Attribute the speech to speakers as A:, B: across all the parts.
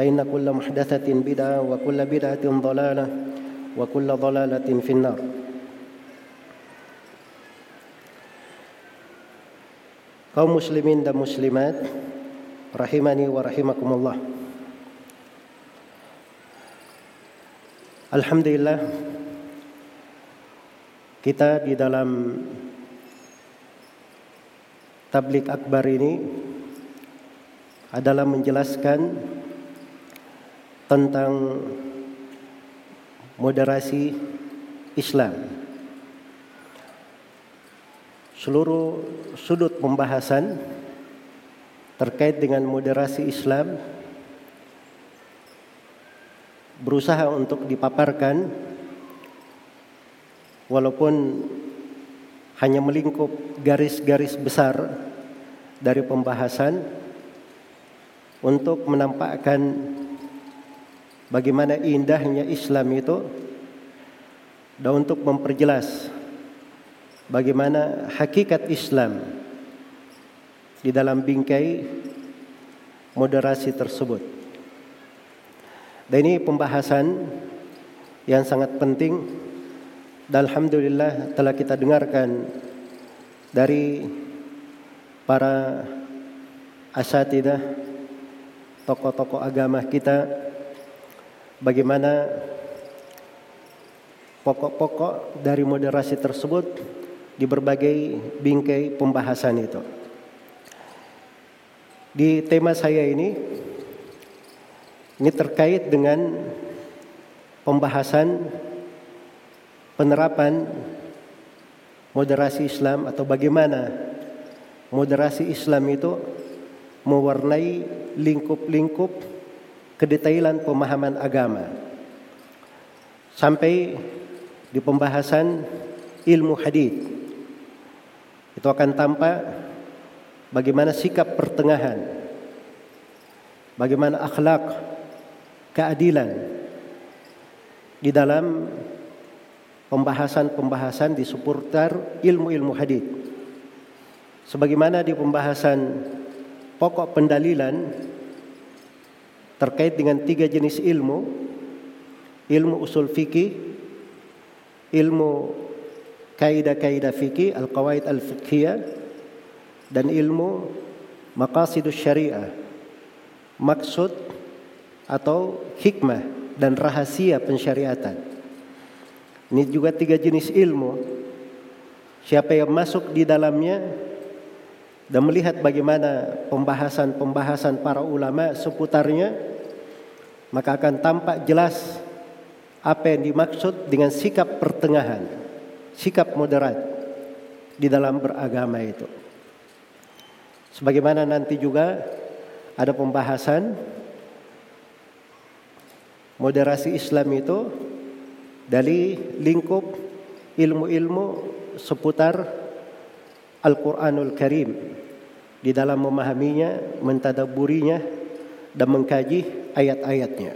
A: فإن كل محدثة بدعة وكل بدعة ضلالة وكل ضلالة في النار kaum muslimin dan muslimat rahimani wa rahimakumullah Alhamdulillah kita di dalam tablik akbar ini adalah menjelaskan tentang moderasi Islam. Seluruh sudut pembahasan terkait dengan moderasi Islam berusaha untuk dipaparkan walaupun hanya melingkup garis-garis besar dari pembahasan untuk menampakkan bagaimana indahnya Islam itu? Dan untuk memperjelas bagaimana hakikat Islam di dalam bingkai moderasi tersebut. Dan ini pembahasan yang sangat penting. Dan alhamdulillah telah kita dengarkan dari para asatidah tokoh-tokoh agama kita bagaimana pokok-pokok dari moderasi tersebut di berbagai bingkai pembahasan itu. Di tema saya ini ini terkait dengan pembahasan penerapan moderasi Islam atau bagaimana moderasi Islam itu mewarnai lingkup-lingkup kedetailan pemahaman agama sampai di pembahasan ilmu hadis itu akan tampak bagaimana sikap pertengahan, bagaimana akhlak, keadilan di dalam pembahasan-pembahasan di seputar ilmu-ilmu hadis. Sebagaimana di pembahasan pokok pendalilan terkait dengan tiga jenis ilmu, ilmu usul fikih, ilmu kaidah-kaidah fikih, al-qawaid al-fiqhiyah dan ilmu maqasidus syariah. Maksud atau hikmah dan rahasia pensyariatan. Ini juga tiga jenis ilmu. Siapa yang masuk di dalamnya dan melihat bagaimana pembahasan-pembahasan para ulama seputarnya, maka akan tampak jelas apa yang dimaksud dengan sikap pertengahan sikap moderat di dalam beragama itu. Sebagaimana nanti juga ada pembahasan moderasi Islam itu dari lingkup ilmu-ilmu seputar Al-Quranul Karim di dalam memahaminya, mentadaburinya dan mengkaji ayat-ayatnya.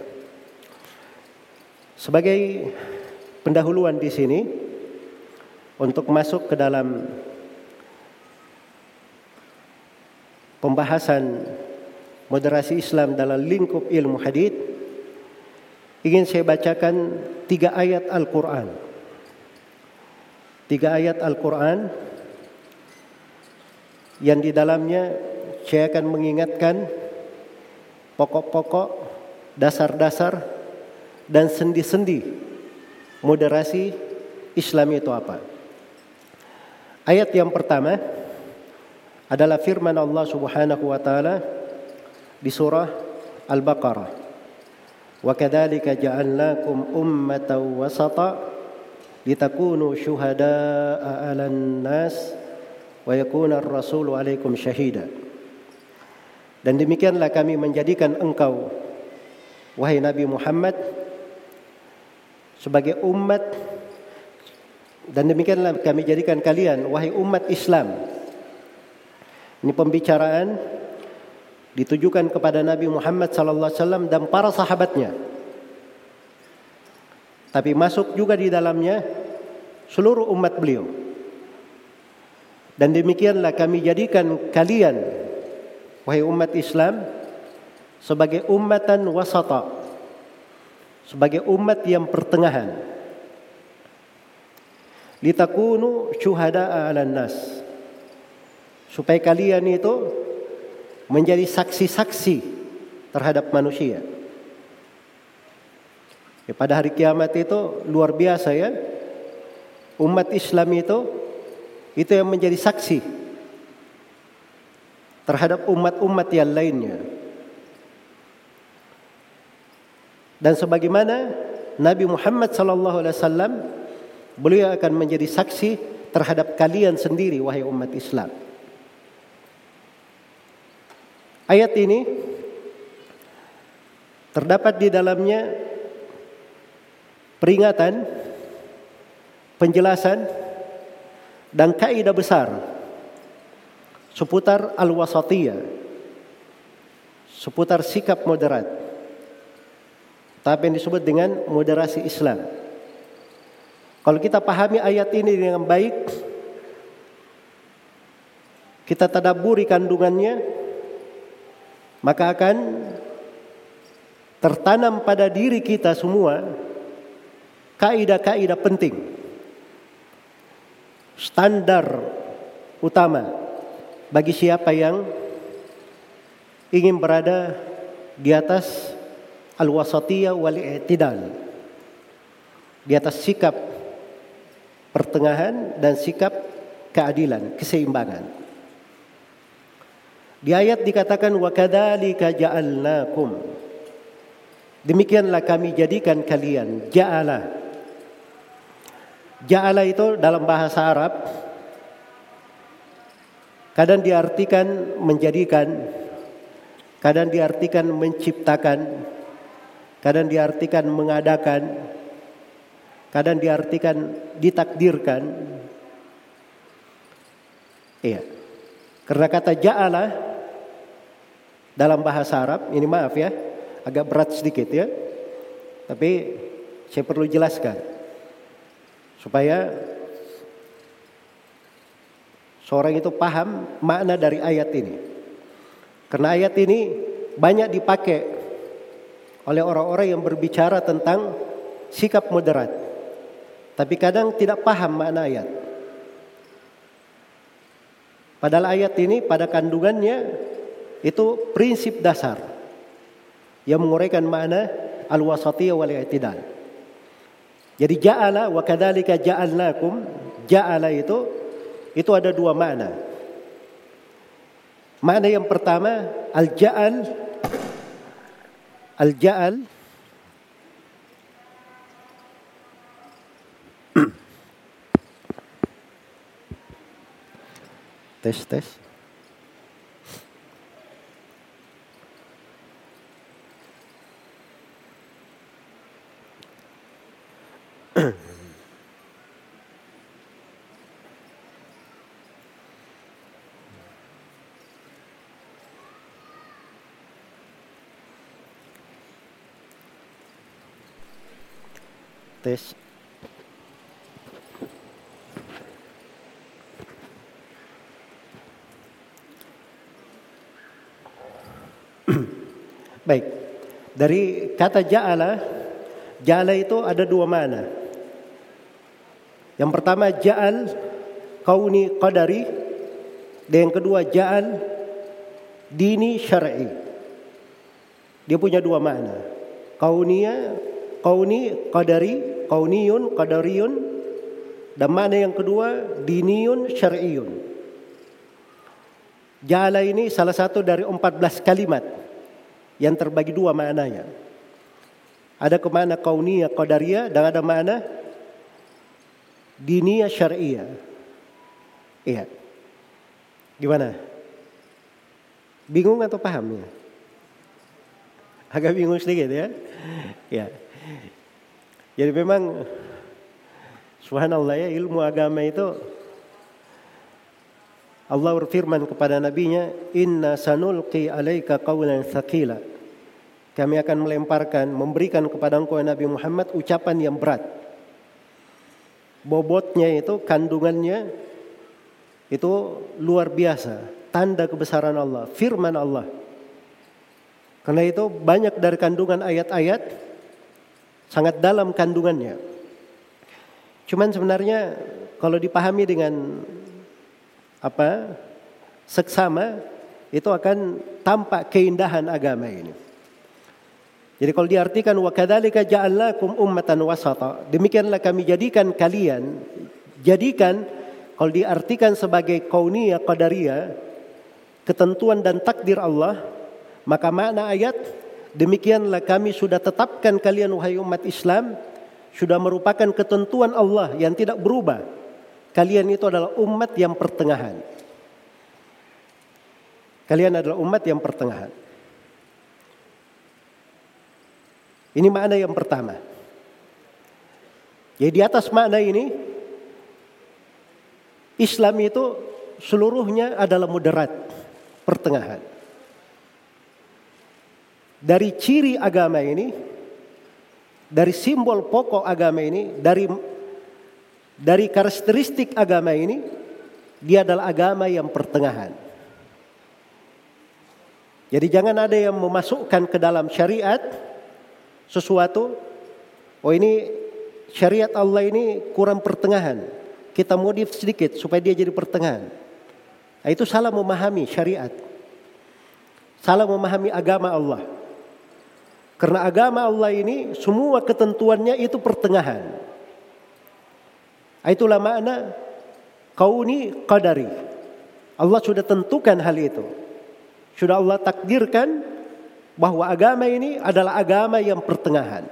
A: Sebagai pendahuluan di sini untuk masuk ke dalam pembahasan moderasi Islam dalam lingkup ilmu hadith ingin saya bacakan tiga ayat Al-Quran. Tiga ayat Al-Quran yang di dalamnya saya akan mengingatkan pokok-pokok, dasar-dasar, dan sendi-sendi moderasi Islam itu apa. Ayat yang pertama adalah firman Allah Subhanahu wa taala di surah Al-Baqarah. Wa kadzalika ja'alnakum ummatan wasata litakunu syuhada'a 'alan nas wa yakuna ar-rasulu 'alaikum syahida. Dan demikianlah kami menjadikan engkau wahai Nabi Muhammad sebagai umat dan demikianlah kami jadikan kalian wahai umat Islam. Ini pembicaraan ditujukan kepada Nabi Muhammad wasallam dan para sahabatnya. Tapi masuk juga di dalamnya seluruh umat beliau. Dan demikianlah kami jadikan kalian wahai umat Islam sebagai ummatan wasata. Sebagai umat yang pertengahan litakunu syuhada'a 'alan nas supaya kalian itu menjadi saksi-saksi terhadap manusia ya, pada hari kiamat itu luar biasa ya umat Islam itu itu yang menjadi saksi terhadap umat-umat yang lainnya dan sebagaimana Nabi Muhammad sallallahu alaihi wasallam Beliau akan menjadi saksi terhadap kalian sendiri wahai umat Islam. Ayat ini terdapat di dalamnya peringatan, penjelasan dan kaidah besar seputar al-wasatiyah, seputar sikap moderat. Tapi yang disebut dengan moderasi Islam. Kalau kita pahami ayat ini dengan baik, kita tadaburi kandungannya, maka akan tertanam pada diri kita semua kaidah-kaidah penting. Standar utama bagi siapa yang ingin berada di atas al-wasatiyah wal i'tidal. Di atas sikap pertengahan dan sikap keadilan, keseimbangan. Di ayat dikatakan wa kadzalika ja'alnakum. Demikianlah kami jadikan kalian ja'ala. Ja'ala itu dalam bahasa Arab kadang diartikan menjadikan, kadang diartikan menciptakan, kadang diartikan mengadakan, kadang diartikan ditakdirkan. Iya. Karena kata ja'ala dalam bahasa Arab, ini maaf ya, agak berat sedikit ya. Tapi saya perlu jelaskan supaya seorang itu paham makna dari ayat ini. Karena ayat ini banyak dipakai oleh orang-orang yang berbicara tentang sikap moderat. Tapi kadang tidak paham makna ayat. Padahal ayat ini pada kandungannya itu prinsip dasar yang menguraikan makna al-wasatiyah wal i'tidal. Jadi ja'ala wa kadzalika ja'alnakum, ja'ala itu itu ada dua makna. Makna yang pertama al-ja'al. Al-ja'al. Tes tes. Baik. Dari kata ja'ala, ja'ala itu ada dua mana. Yang pertama ja'al kauni qadari dan yang kedua ja'al dini syar'i. Dia punya dua makna. Kaunia, kauni qadari, kauniyun qadariyun dan mana yang kedua diniyun syar'iyun. Ja'ala ini salah satu dari 14 kalimat yang terbagi dua maknanya. Ada ke mana kauniyah qadariyah dan ada mana diniyah syariah. Iya. Gimana? Bingung atau paham ya? Agak bingung sedikit ya. Ya. Jadi memang subhanallah ya ilmu agama itu Allah berfirman kepada nabinya, "Inna sanulqi alaika qawlan thaqila." Kami akan melemparkan, memberikan kepada engkau Nabi Muhammad ucapan yang berat. Bobotnya itu, kandungannya itu luar biasa, tanda kebesaran Allah, firman Allah. Karena itu banyak dari kandungan ayat-ayat sangat dalam kandungannya. Cuman sebenarnya kalau dipahami dengan apa seksama itu akan tampak keindahan agama ini. Jadi kalau diartikan wa kadzalika ja'alnakum ummatan wasata, demikianlah kami jadikan kalian jadikan kalau diartikan sebagai kauniyah qadariyah ketentuan dan takdir Allah, maka makna ayat demikianlah kami sudah tetapkan kalian wahai umat Islam sudah merupakan ketentuan Allah yang tidak berubah Kalian itu adalah umat yang pertengahan. Kalian adalah umat yang pertengahan. Ini makna yang pertama. Jadi di atas makna ini Islam itu seluruhnya adalah moderat, pertengahan. Dari ciri agama ini, dari simbol pokok agama ini, dari dari karakteristik agama ini, dia adalah agama yang pertengahan. Jadi jangan ada yang memasukkan ke dalam syariat sesuatu, oh ini syariat Allah ini kurang pertengahan. Kita modif sedikit supaya dia jadi pertengahan. Nah, itu salah memahami syariat. Salah memahami agama Allah. Karena agama Allah ini semua ketentuannya itu pertengahan. Itulah makna kauni qadari. Allah sudah tentukan hal itu. Sudah Allah takdirkan bahwa agama ini adalah agama yang pertengahan.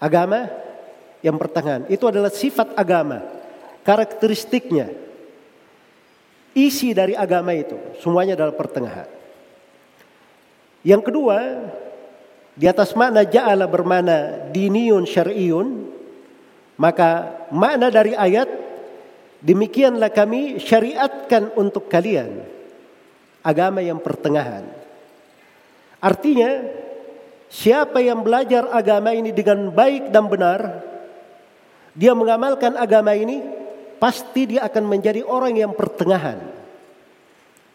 A: Agama yang pertengahan. Itu adalah sifat agama. Karakteristiknya. Isi dari agama itu. Semuanya adalah pertengahan. Yang kedua, di atas makna ja'ala bermana diniyun syar'iyun maka makna dari ayat demikianlah kami syariatkan untuk kalian agama yang pertengahan. Artinya siapa yang belajar agama ini dengan baik dan benar dia mengamalkan agama ini pasti dia akan menjadi orang yang pertengahan.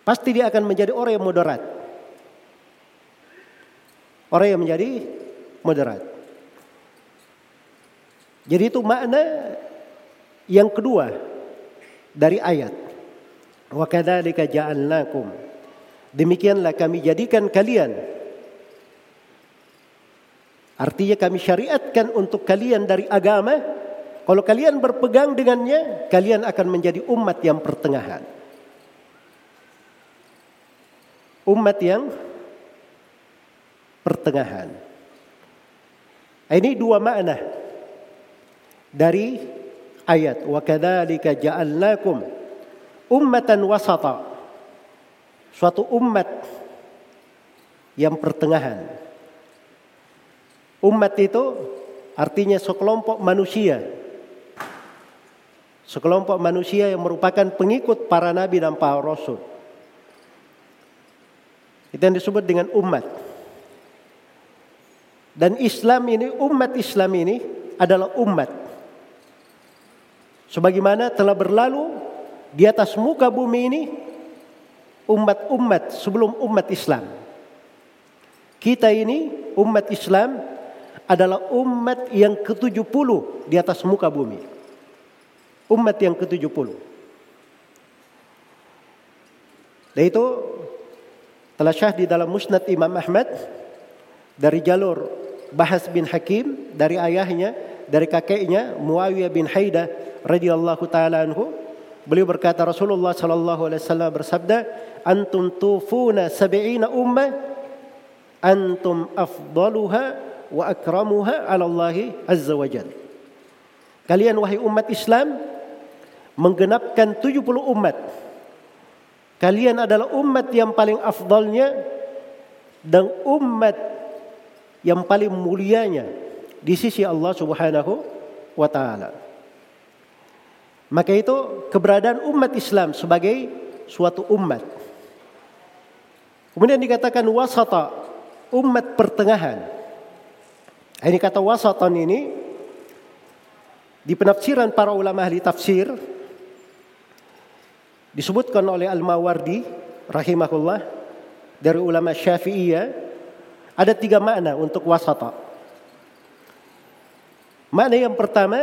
A: Pasti dia akan menjadi orang yang moderat. Orang yang menjadi moderat. Jadi itu makna yang kedua dari ayat. Wa kadzalika ja'alnakum. Demikianlah kami jadikan kalian. Artinya kami syariatkan untuk kalian dari agama. Kalau kalian berpegang dengannya, kalian akan menjadi umat yang pertengahan. Umat yang pertengahan. Ini dua makna dari ayat wa kadzalika ja'alnakum ummatan wasata. Suatu umat yang pertengahan. Umat itu artinya sekelompok manusia. Sekelompok manusia yang merupakan pengikut para nabi dan para rasul. Itu yang disebut dengan umat dan Islam ini umat Islam ini adalah umat. Sebagaimana telah berlalu di atas muka bumi ini umat-umat sebelum umat Islam. Kita ini umat Islam adalah umat yang ke-70 di atas muka bumi. Umat yang ke-70. Dan itu telah syah di dalam musnad Imam Ahmad dari jalur Bahas bin Hakim dari ayahnya dari kakeknya Muawiyah bin Haidah radhiyallahu taala anhu. Beliau berkata Rasulullah sallallahu alaihi wasallam bersabda antum tufuna sab'ina ummah antum afdaluha wa akramuha 'ala Allah azza wa jalla kalian wahai umat Islam menggenapkan 70 umat. Kalian adalah umat yang paling afdalnya dan umat yang paling mulianya di sisi Allah Subhanahu wa taala. Maka itu keberadaan umat Islam sebagai suatu umat. Kemudian dikatakan wasata, umat pertengahan. Ini kata wasatan ini di penafsiran para ulama ahli tafsir disebutkan oleh Al-Mawardi rahimahullah dari ulama Syafi'iyah ada tiga makna untuk wasata. Makna yang pertama,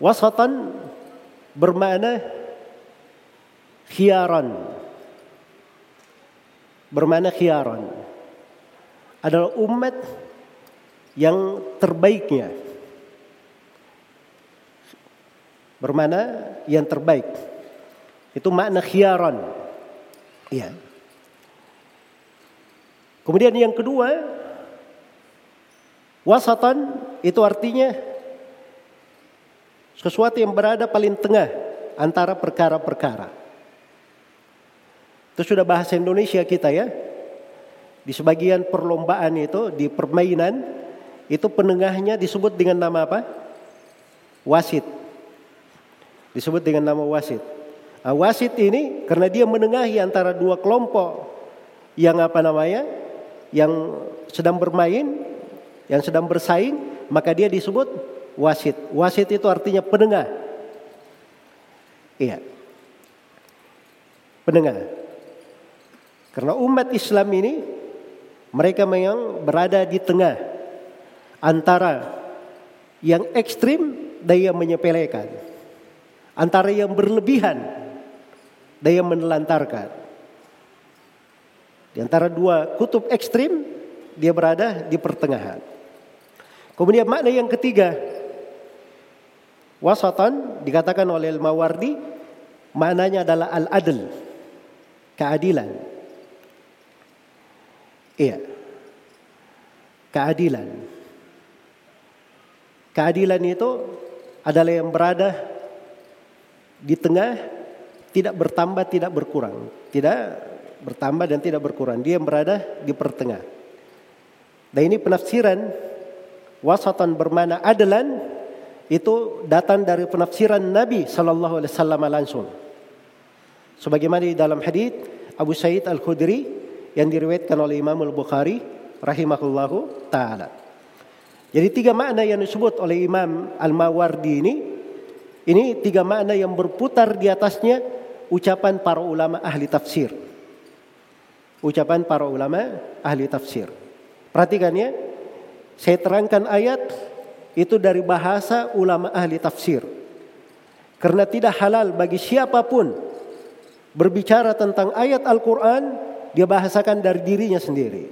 A: wasatan bermakna khiaran. Bermakna khiaran. Adalah umat yang terbaiknya. Bermakna yang terbaik. Itu makna khiaran. Iya. Kemudian yang kedua, wasatan itu artinya sesuatu yang berada paling tengah antara perkara-perkara. Itu sudah bahasa Indonesia kita ya. Di sebagian perlombaan itu, di permainan, itu penengahnya disebut dengan nama apa? Wasit. Disebut dengan nama wasit. Nah, wasit ini karena dia menengahi antara dua kelompok yang apa namanya? Yang sedang bermain, yang sedang bersaing, maka dia disebut wasit. Wasit itu artinya penengah. Iya. Penengah. Karena umat Islam ini mereka memang berada di tengah antara yang ekstrim dan yang menyepelekan. Antara yang berlebihan dan yang menelantarkan. Di antara dua kutub ekstrim, dia berada di pertengahan. Kemudian makna yang ketiga, wasatan dikatakan oleh Al-Mawardi, maknanya adalah al-adl, keadilan. Iya. Keadilan. Keadilan itu adalah yang berada di tengah, tidak bertambah, tidak berkurang. Tidak bertambah dan tidak berkurang. Dia berada di pertengah. Dan ini penafsiran wasatan bermana adalan itu datang dari penafsiran Nabi Sallallahu Alaihi Wasallam langsung. Sebagaimana di dalam hadis Abu Sa'id Al Khudri yang diriwayatkan oleh Imam Al Bukhari rahimahullahu taala. Jadi tiga makna yang disebut oleh Imam Al Mawardi ini ini tiga makna yang berputar di atasnya ucapan para ulama ahli tafsir ucapan para ulama ahli tafsir. Perhatikan ya, saya terangkan ayat itu dari bahasa ulama ahli tafsir. Karena tidak halal bagi siapa pun berbicara tentang ayat Al-Quran, dia bahasakan dari dirinya sendiri.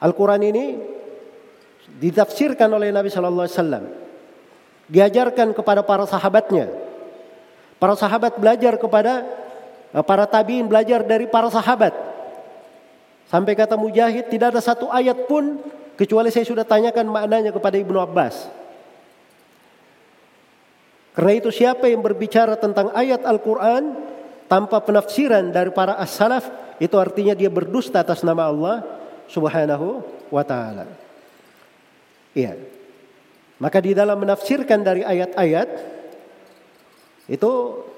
A: Al-Quran ini ditafsirkan oleh Nabi Shallallahu Alaihi Wasallam, diajarkan kepada para sahabatnya. Para sahabat belajar kepada para tabiin belajar dari para sahabat. Sampai kata Mujahid tidak ada satu ayat pun kecuali saya sudah tanyakan maknanya kepada Ibnu Abbas. Karena itu siapa yang berbicara tentang ayat Al-Quran tanpa penafsiran dari para as-salaf itu artinya dia berdusta atas nama Allah subhanahu wa ta'ala. Iya. Maka di dalam menafsirkan dari ayat-ayat itu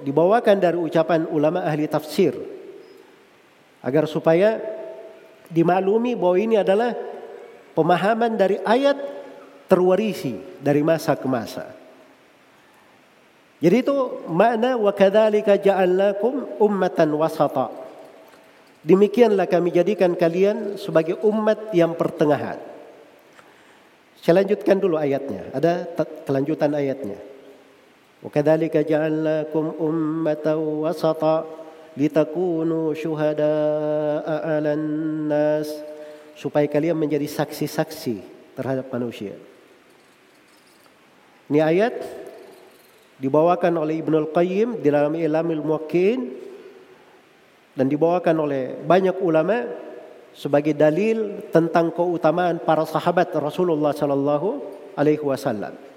A: dibawakan dari ucapan ulama ahli tafsir. Agar supaya dimaklumi bahwa ini adalah pemahaman dari ayat terwarisi dari masa ke masa. Jadi itu makna wa kadzalika ja'alnakum ummatan wasata. Demikianlah kami jadikan kalian sebagai umat yang pertengahan. Saya lanjutkan dulu ayatnya. Ada kelanjutan ayatnya. Kadzalika ja'alnakum ummatan wasata litakunu syuhada'a 'alan nas supaya kalian menjadi saksi-saksi terhadap manusia. Ini ayat dibawakan oleh Ibnul Qayyim di dalam Ilamil Muwakkin dan dibawakan oleh banyak ulama sebagai dalil tentang keutamaan para sahabat Rasulullah sallallahu alaihi wasallam.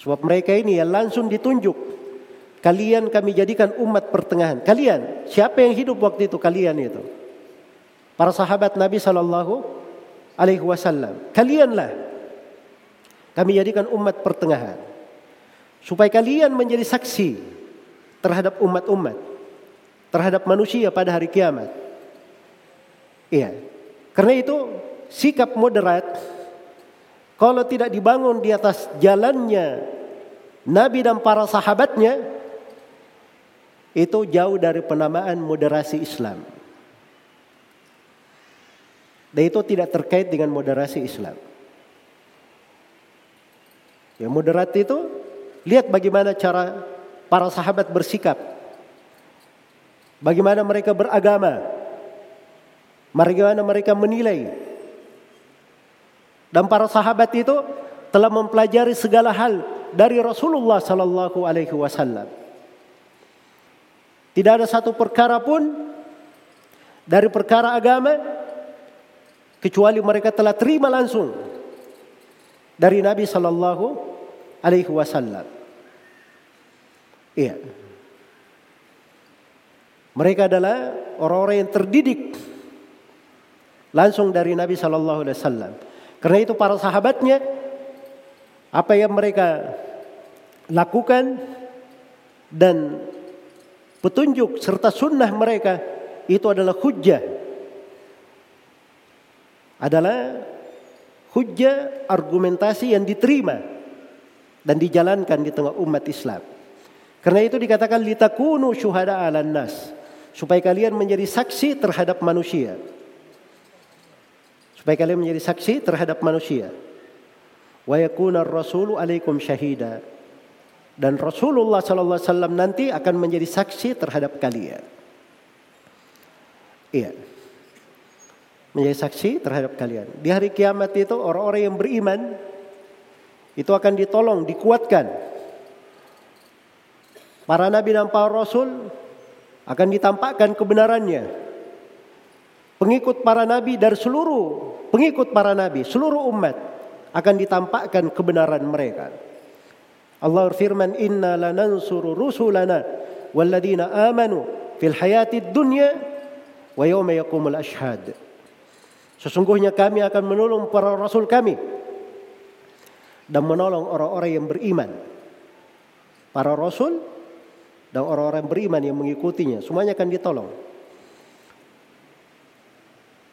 A: Sebab mereka ini yang langsung ditunjuk kalian kami jadikan umat pertengahan. Kalian, siapa yang hidup waktu itu kalian itu? Para sahabat Nabi sallallahu alaihi wasallam. Kalianlah kami jadikan umat pertengahan supaya kalian menjadi saksi terhadap umat-umat, terhadap manusia pada hari kiamat. Iya. Karena itu sikap moderat kalau tidak dibangun di atas jalannya Nabi dan para sahabatnya itu jauh dari penamaan moderasi Islam. Dan itu tidak terkait dengan moderasi Islam. Ya moderat itu Lihat bagaimana cara para sahabat bersikap. Bagaimana mereka beragama. Bagaimana mereka menilai. Dan para sahabat itu telah mempelajari segala hal dari Rasulullah sallallahu alaihi wasallam. Tidak ada satu perkara pun dari perkara agama kecuali mereka telah terima langsung dari Nabi sallallahu alaihi wasallam. Iya. Mereka adalah orang-orang yang terdidik langsung dari Nabi Shallallahu Alaihi Wasallam. Karena itu para sahabatnya apa yang mereka lakukan dan petunjuk serta sunnah mereka itu adalah hujjah. Adalah hujjah argumentasi yang diterima dan dijalankan di tengah umat Islam. Karena itu dikatakan litakunu syuhada 'alan nas, supaya kalian menjadi saksi terhadap manusia. Supaya kalian menjadi saksi terhadap manusia. Wa yakuna ar-rasulu alaikum syahida. Dan Rasulullah sallallahu alaihi wasallam nanti akan menjadi saksi terhadap kalian. Iya. Menjadi saksi terhadap kalian. Di hari kiamat itu orang-orang yang beriman itu akan ditolong, dikuatkan Para nabi dan para rasul akan ditampakkan kebenarannya. Pengikut para nabi dari seluruh pengikut para nabi, seluruh umat akan ditampakkan kebenaran mereka. Allah berfirman, "Inna lanansuru rusulana walladzina amanu fil hayati dunya wa yawma yaqumul ashhad." Sesungguhnya kami akan menolong para rasul kami dan menolong orang-orang yang beriman. Para rasul dan orang-orang beriman yang mengikutinya semuanya akan ditolong.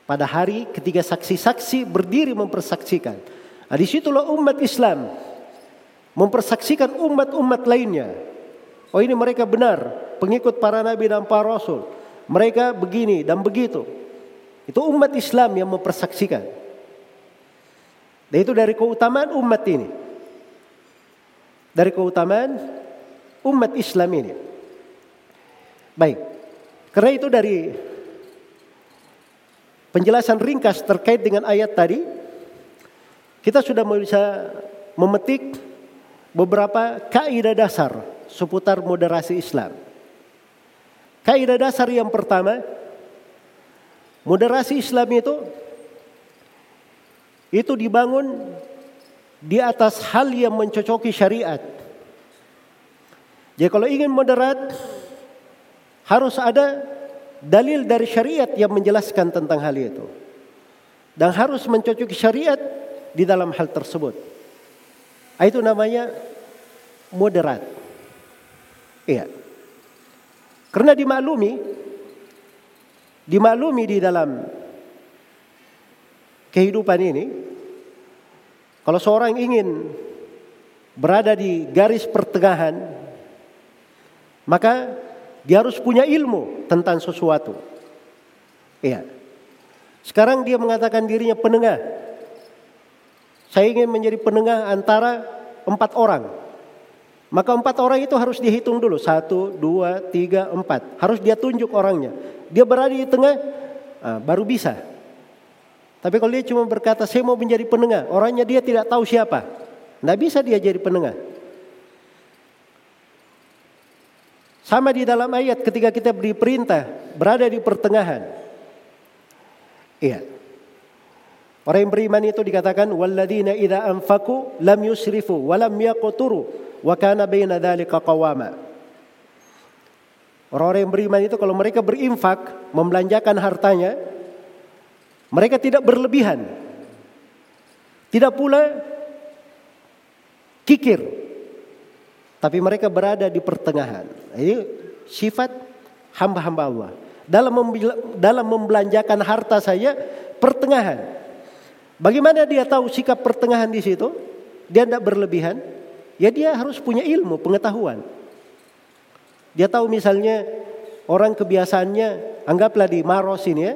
A: Pada hari ketiga saksi-saksi berdiri mempersaksikan. Nah, di situlah umat Islam mempersaksikan umat-umat lainnya. Oh ini mereka benar, pengikut para nabi dan para rasul. Mereka begini dan begitu. Itu umat Islam yang mempersaksikan. Dan itu dari keutamaan umat ini. Dari keutamaan umat Islam ini. Baik. Karena itu dari penjelasan ringkas terkait dengan ayat tadi, kita sudah bisa memetik beberapa kaidah dasar seputar moderasi Islam. Kaidah dasar yang pertama, moderasi Islam itu itu dibangun di atas hal yang mencocoki syariat. Jadi kalau ingin moderat, harus ada dalil dari syariat yang menjelaskan tentang hal itu. Dan harus mencocoki syariat di dalam hal tersebut. Ah, itu namanya moderat. Iya. Karena dimaklumi dimaklumi di dalam kehidupan ini Kalau seorang ingin berada di garis pertengahan, maka dia harus punya ilmu tentang sesuatu. Iya. Sekarang dia mengatakan dirinya penengah. Saya ingin menjadi penengah antara empat orang. Maka empat orang itu harus dihitung dulu. Satu, dua, tiga, empat. Harus dia tunjuk orangnya. Dia berada di tengah, ah, baru bisa. Tapi kalau dia cuma berkata, saya mau menjadi penengah. Orangnya dia tidak tahu siapa. Tidak bisa dia jadi penengah. Sama di dalam ayat ketika kita beri perintah berada di pertengahan. Iya. Orang yang beriman itu dikatakan walladzina idza anfaqu lam yusrifu wa lam yaqturu wa kana baina dzalika qawama. Orang-orang yang beriman itu kalau mereka berinfak, membelanjakan hartanya, mereka tidak berlebihan. Tidak pula kikir. Tapi mereka berada di pertengahan. Ini sifat hamba-hamba Allah. Dalam dalam membelanjakan harta saya pertengahan. Bagaimana dia tahu sikap pertengahan di situ? Dia tidak berlebihan. Ya dia harus punya ilmu, pengetahuan. Dia tahu misalnya orang kebiasaannya, anggaplah di Maros ini ya,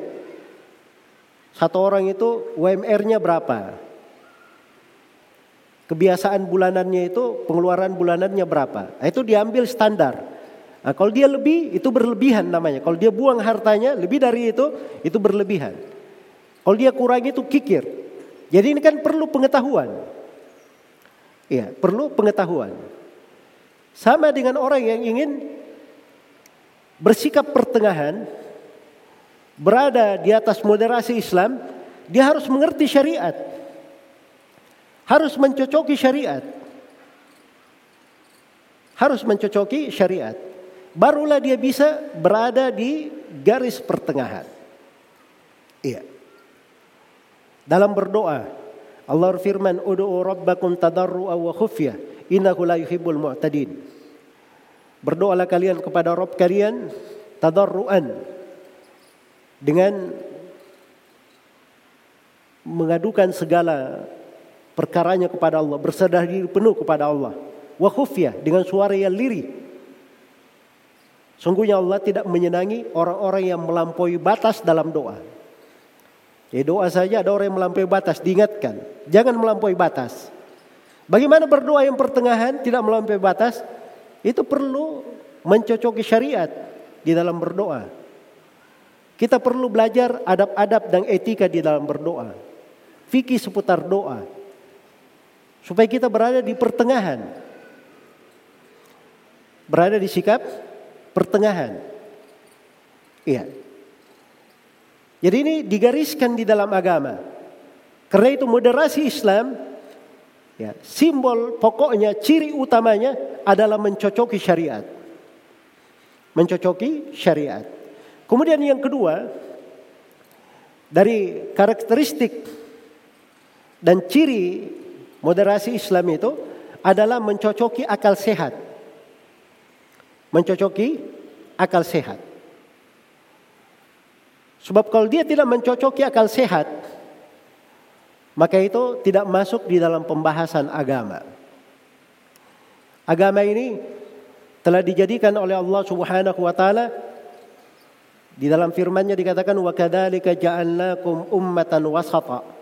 A: satu orang itu UMR-nya berapa? Kebiasaan bulanannya itu pengeluaran bulanannya berapa? Nah, itu diambil standar. Nah, kalau dia lebih itu berlebihan namanya. Kalau dia buang hartanya lebih dari itu itu berlebihan. Kalau dia kurang itu kikir. Jadi ini kan perlu pengetahuan. Iya, perlu pengetahuan. Sama dengan orang yang ingin bersikap pertengahan, berada di atas moderasi Islam, dia harus mengerti syariat. Harus mencocoki syariat. Harus mencocoki syariat. Barulah dia bisa berada di garis pertengahan. Iya. Dalam berdoa, Allah firman, "Ud'u rabbakum tadarru'a wa khufya, innahu la yuhibbul mu'tadin." Berdoalah kalian kepada Rabb kalian tadarruan dengan mengadukan segala perkaranya kepada Allah, bersedar diri penuh kepada Allah. Wa khufya dengan suara yang lirih. Sungguhnya Allah tidak menyenangi orang-orang yang melampaui batas dalam doa. Ya doa saja ada orang yang melampaui batas, diingatkan. Jangan melampaui batas. Bagaimana berdoa yang pertengahan tidak melampaui batas? Itu perlu mencocoki syariat di dalam berdoa. Kita perlu belajar adab-adab dan etika di dalam berdoa. Fikih seputar doa. Supaya kita berada di pertengahan. Berada di sikap pertengahan. Iya. Jadi ini digariskan di dalam agama. Karena itu moderasi Islam ya, simbol pokoknya ciri utamanya adalah mencocoki syariat. Mencocoki syariat. Kemudian yang kedua, dari karakteristik dan ciri moderasi Islam itu adalah mencocoki akal sehat. Mencocoki akal sehat. Sebab kalau dia tidak mencocoki akal sehat, maka itu tidak masuk di dalam pembahasan agama. Agama ini telah dijadikan oleh Allah Subhanahu wa taala di dalam firman-Nya dikatakan wa kadzalika ja'alnakum ummatan wasata.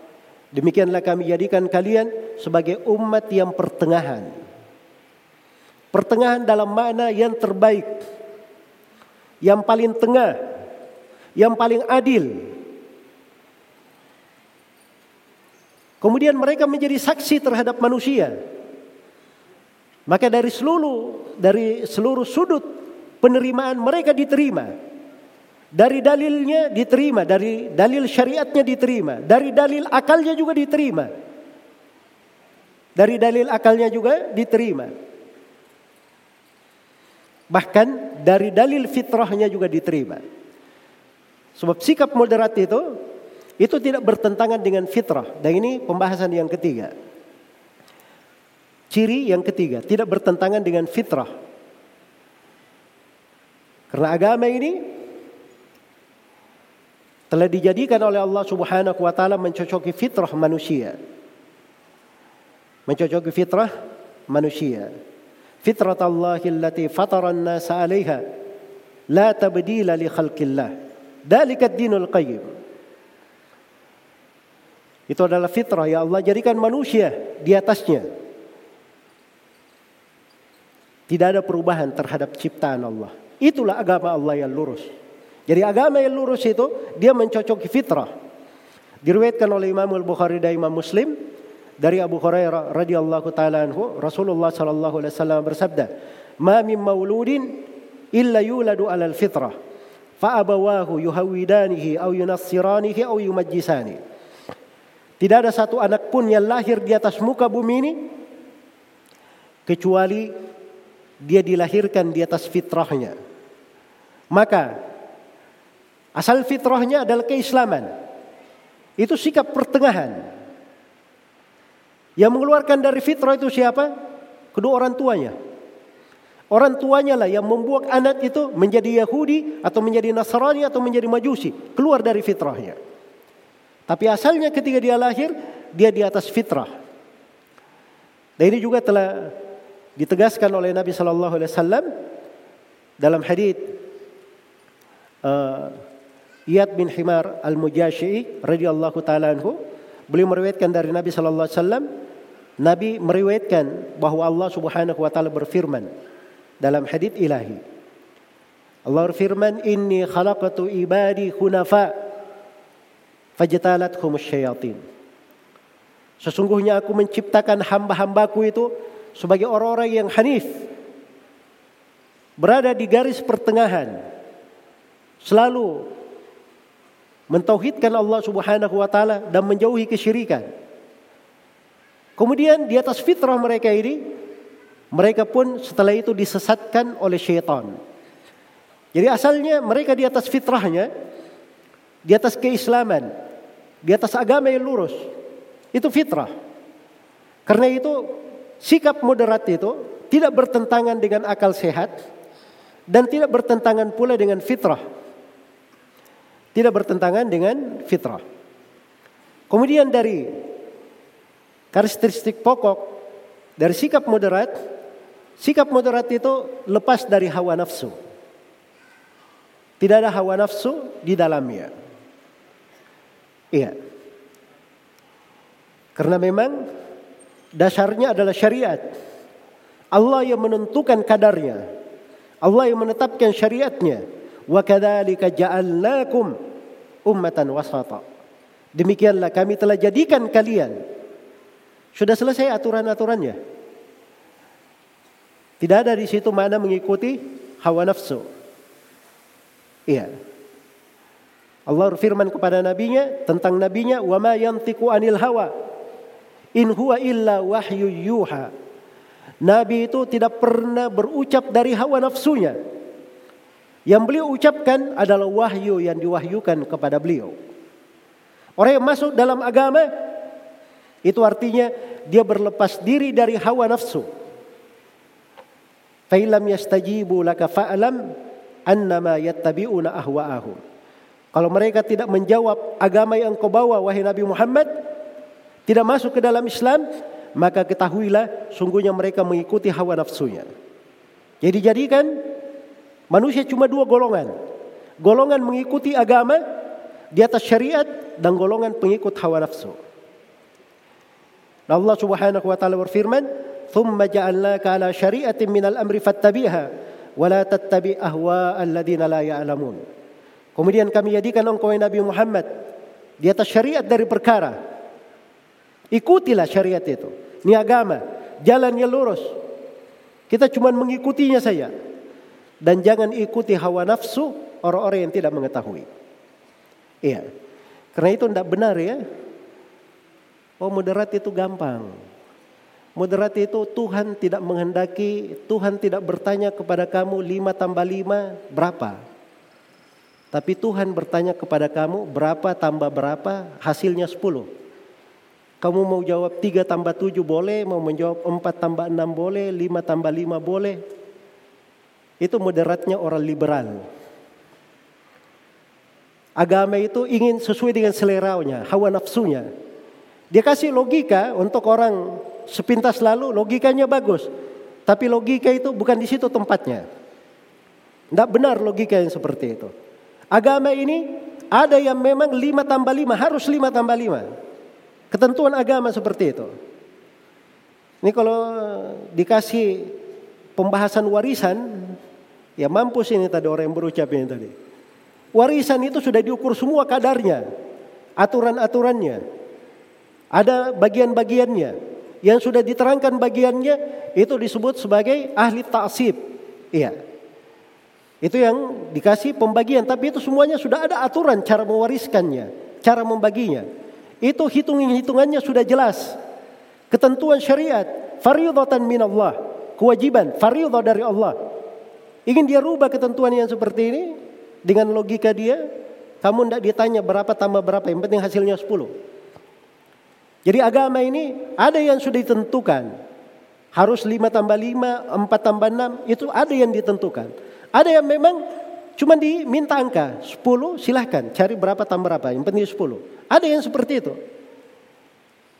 A: Demikianlah kami jadikan kalian sebagai umat yang pertengahan. Pertengahan dalam makna yang terbaik. Yang paling tengah. Yang paling adil. Kemudian mereka menjadi saksi terhadap manusia. Maka dari seluruh dari seluruh sudut penerimaan mereka diterima. Dari dalilnya diterima, dari dalil syariatnya diterima, dari dalil akalnya juga diterima. Dari dalil akalnya juga diterima. Bahkan dari dalil fitrahnya juga diterima. Sebab sikap moderat itu itu tidak bertentangan dengan fitrah. Dan ini pembahasan yang ketiga. Ciri yang ketiga, tidak bertentangan dengan fitrah. Karena agama ini telah dijadikan oleh Allah Subhanahu wa taala mencocoki fitrah manusia. mencocoki fitrah manusia. Fitrat Allah allati fatara an-nas 'alaiha la tabdila li khalqillah. Dalika ad-dinul qayyim. Itu adalah fitrah ya Allah jadikan manusia di atasnya. Tidak ada perubahan terhadap ciptaan Allah. Itulah agama Allah yang lurus. Jadi agama yang lurus itu dia mencocoki fitrah. Diriwayatkan oleh Imam Al-Bukhari dan Imam Muslim dari Abu Hurairah radhiyallahu taala anhu Rasulullah sallallahu alaihi wasallam bersabda, "Ma min mauludin illa yuladu 'alal fitrah, fa abawahu yuhawidanihi aw yunassiranihi aw yumajjisani." Tidak ada satu anak pun yang lahir di atas muka bumi ini kecuali dia dilahirkan di atas fitrahnya. Maka asal fitrahnya adalah keislaman. Itu sikap pertengahan. Yang mengeluarkan dari fitrah itu siapa? Kedua orang tuanya. Orang tuanya lah yang membuat anak itu menjadi Yahudi atau menjadi Nasrani atau menjadi Majusi. Keluar dari fitrahnya. Tapi asalnya ketika dia lahir, dia di atas fitrah. Dan ini juga telah ditegaskan oleh Nabi Shallallahu Alaihi Wasallam dalam hadis uh, Iyad bin Himar al-Mujashi'i radhiyallahu taala anhu beliau meriwayatkan dari Nabi sallallahu alaihi wasallam Nabi meriwayatkan bahwa Allah Subhanahu wa taala berfirman dalam hadis ilahi. Allah berfirman inni khalaqatu ibadi hunafa fajtalathum syayatin Sesungguhnya aku menciptakan hamba-hambaku itu sebagai orang-orang yang hanif berada di garis pertengahan selalu mentauhidkan Allah Subhanahu wa taala dan menjauhi kesyirikan. Kemudian di atas fitrah mereka ini mereka pun setelah itu disesatkan oleh syaitan. Jadi asalnya mereka di atas fitrahnya, di atas keislaman, di atas agama yang lurus. Itu fitrah. Karena itu sikap moderat itu tidak bertentangan dengan akal sehat dan tidak bertentangan pula dengan fitrah. Tidak bertentangan dengan fitrah. Kemudian dari karakteristik pokok dari sikap moderat, sikap moderat itu lepas dari hawa nafsu. Tidak ada hawa nafsu di dalamnya. Iya. Karena memang dasarnya adalah syariat. Allah yang menentukan kadarnya. Allah yang menetapkan syariatnya. Wa kadzalika ja'alnakum ummatan wasata. Demikianlah kami telah jadikan kalian. Sudah selesai aturan-aturannya. Tidak ada di situ mana mengikuti hawa nafsu. Iya. Allah berfirman kepada nabinya tentang nabinya wa ma yantiqu anil hawa in huwa illa wahyu yuha. Nabi itu tidak pernah berucap dari hawa nafsunya. Yang beliau ucapkan adalah wahyu yang diwahyukan kepada beliau. Orang yang masuk dalam agama itu artinya dia berlepas diri dari hawa nafsu. Fa'ilam yastajibu laka fa'alam annama yattabi'una ahwa'ahum. Kalau mereka tidak menjawab agama yang kau bawa wahai Nabi Muhammad, tidak masuk ke dalam Islam, maka ketahuilah sungguhnya mereka mengikuti hawa nafsunya. Jadi jadikan Manusia cuma dua golongan. Golongan mengikuti agama di atas syariat dan golongan pengikut hawa nafsu. Allah Subhanahu wa taala berfirman, "Tsumma ja'alnaka 'ala syari'atin minal amri fattabi'ha wa la tattabi' ahwa alladziina la ya'lamun." Kemudian kami jadikan engkau Nabi Muhammad di atas syariat dari perkara. Ikutilah syariat itu. Ini agama, jalan yang lurus. Kita cuma mengikutinya saja dan jangan ikuti hawa nafsu orang-orang yang tidak mengetahui. Iya. Karena itu tidak benar ya. Oh moderat itu gampang. Moderat itu Tuhan tidak menghendaki, Tuhan tidak bertanya kepada kamu lima tambah lima berapa. Tapi Tuhan bertanya kepada kamu berapa tambah berapa hasilnya sepuluh. Kamu mau jawab tiga tambah tujuh boleh, mau menjawab empat tambah enam boleh, lima tambah lima boleh. Itu moderatnya orang liberal. Agama itu ingin sesuai dengan seleranya, hawa nafsunya. Dia kasih logika untuk orang sepintas lalu logikanya bagus. Tapi logika itu bukan di situ tempatnya. Tidak benar logika yang seperti itu. Agama ini ada yang memang lima tambah lima harus lima tambah lima. Ketentuan agama seperti itu. Ini kalau dikasih pembahasan warisan, ya mampus ini tadi orang yang berucap ini tadi. Warisan itu sudah diukur semua kadarnya, aturan-aturannya. Ada bagian-bagiannya. Yang sudah diterangkan bagiannya itu disebut sebagai ahli taksib. Iya. Itu yang dikasih pembagian, tapi itu semuanya sudah ada aturan cara mewariskannya, cara membaginya. Itu hitung-hitungannya sudah jelas. Ketentuan syariat, fardhatan min Allah, kewajiban, fardhah dari Allah. Ingin dia rubah ketentuan yang seperti ini dengan logika dia, kamu tidak ditanya berapa tambah berapa, yang penting hasilnya 10. Jadi agama ini ada yang sudah ditentukan. Harus lima tambah lima, empat tambah enam, itu ada yang ditentukan. Ada yang memang cuma diminta angka, sepuluh silahkan cari berapa tambah berapa, yang penting sepuluh. Ada yang seperti itu.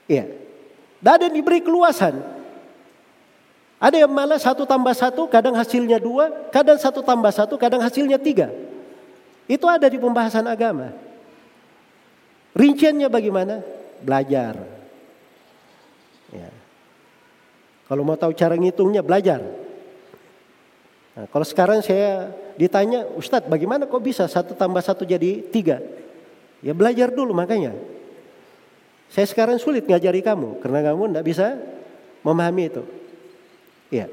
A: Iya. Dan ada yang diberi keluasan. Ada yang malah satu tambah satu, kadang hasilnya dua, kadang satu tambah satu, kadang hasilnya tiga. Itu ada di pembahasan agama. Rinciannya bagaimana? Belajar. Ya. Kalau mau tahu cara ngitungnya belajar. Nah, kalau sekarang saya ditanya, Ustadz bagaimana kok bisa satu tambah satu jadi tiga? Ya belajar dulu makanya. Saya sekarang sulit ngajari kamu karena kamu tidak bisa memahami itu. Ya.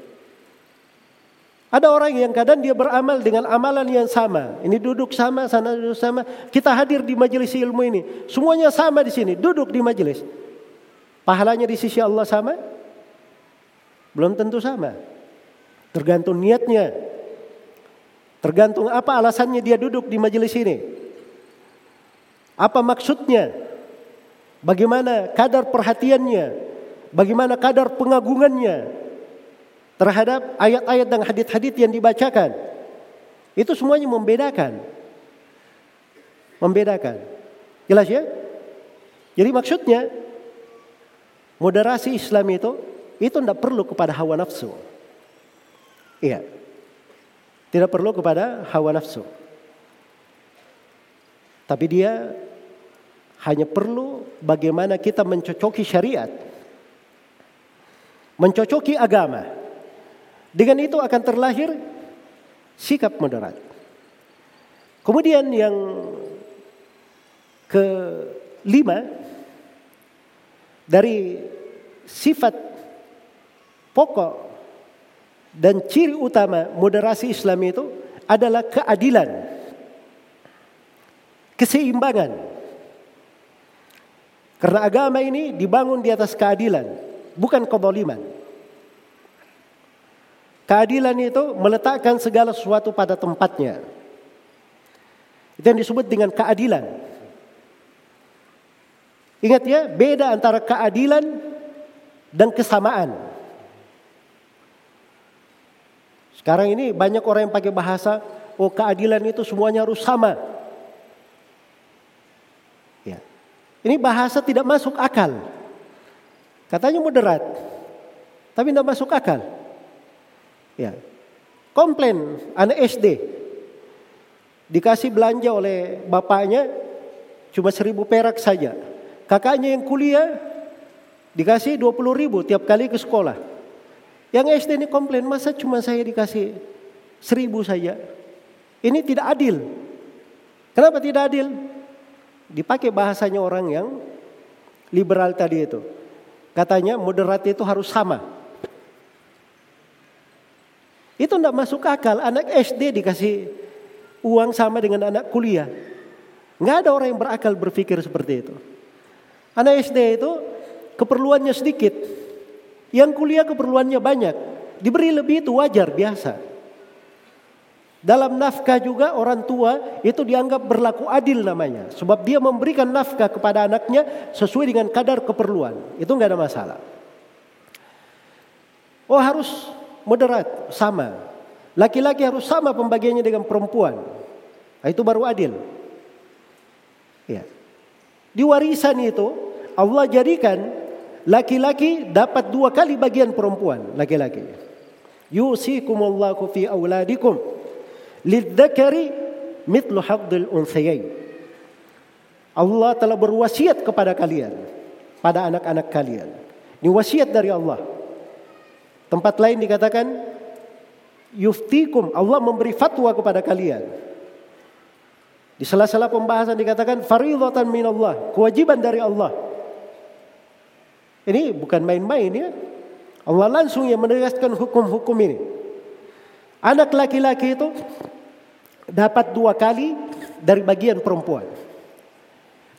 A: Ada orang yang kadang dia beramal dengan amalan yang sama. Ini duduk sama, sana duduk sama. Kita hadir di majelis ilmu ini. Semuanya sama di sini, duduk di majelis. Pahalanya di sisi Allah sama? Belum tentu sama. Tergantung niatnya. Tergantung apa alasannya dia duduk di majelis ini. Apa maksudnya? Bagaimana kadar perhatiannya? Bagaimana kadar pengagungannya terhadap ayat-ayat dan hadit-hadit yang dibacakan? Itu semuanya membedakan. Membedakan. Jelas ya? Jadi maksudnya Moderasi Islam itu itu tidak perlu kepada hawa nafsu. Iya. Tidak perlu kepada hawa nafsu. Tapi dia hanya perlu bagaimana kita mencocoki syariat. Mencocoki agama. Dengan itu akan terlahir sikap moderat. Kemudian yang kelima dari sifat pokok dan ciri utama moderasi Islam itu adalah keadilan, keseimbangan. Karena agama ini dibangun di atas keadilan, bukan kezaliman. Keadilan itu meletakkan segala sesuatu pada tempatnya. Itu yang disebut dengan keadilan. Ingat ya, beda antara keadilan dan kesamaan. Sekarang ini banyak orang yang pakai bahasa, oh keadilan itu semuanya harus sama. Ya. Ini bahasa tidak masuk akal. Katanya moderat, tapi tidak masuk akal. Ya. Komplain anak SD dikasih belanja oleh bapaknya cuma seribu perak saja. Kakaknya yang kuliah dikasih 20 ribu tiap kali ke sekolah. Yang SD ini komplain, masa cuma saya dikasih seribu saja? Ini tidak adil. Kenapa tidak adil? Dipakai bahasanya orang yang liberal tadi itu. Katanya moderat itu harus sama. Itu tidak masuk akal. Anak SD dikasih uang sama dengan anak kuliah. Nggak ada orang yang berakal berpikir seperti itu. Anak SD itu keperluannya sedikit. Yang kuliah keperluannya banyak. Diberi lebih itu wajar, biasa. Dalam nafkah juga orang tua itu dianggap berlaku adil namanya. Sebab dia memberikan nafkah kepada anaknya sesuai dengan kadar keperluan. Itu nggak ada masalah. Oh harus moderat, sama. Laki-laki harus sama pembagiannya dengan perempuan. Nah, itu baru adil. Ya. Di warisan itu Allah jadikan Laki-laki dapat dua kali bagian perempuan, laki-laki. Yusikumullahu fi auladikum lidzakari mithlu haddil unthayain. Allah telah berwasiat kepada kalian, pada anak-anak kalian. Ini wasiat dari Allah. Tempat lain dikatakan yuftikum, Allah memberi fatwa kepada kalian. Di sela-sela pembahasan dikatakan faridatan minallah, kewajiban dari Allah. Ini bukan main-main ya. Allah langsung yang menegaskan hukum-hukum ini. Anak laki-laki itu dapat dua kali dari bagian perempuan.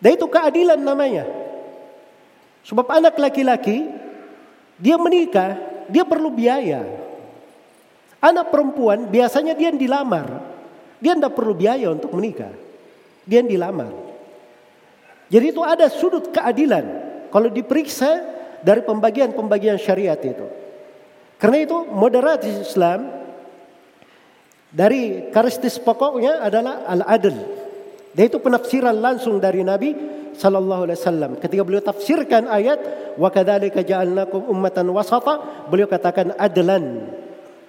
A: Dan itu keadilan namanya. Sebab anak laki-laki dia menikah, dia perlu biaya. Anak perempuan biasanya dia dilamar. Dia tidak perlu biaya untuk menikah. Dia dilamar. Jadi itu ada sudut keadilan. Kalau diperiksa dari pembagian-pembagian syariat itu. Karena itu moderat Islam dari karakteristik pokoknya adalah al-adl. Dan itu penafsiran langsung dari Nabi sallallahu alaihi wasallam. Ketika beliau tafsirkan ayat wa kadzalika ja'alnakum ummatan wasata, beliau katakan adlan,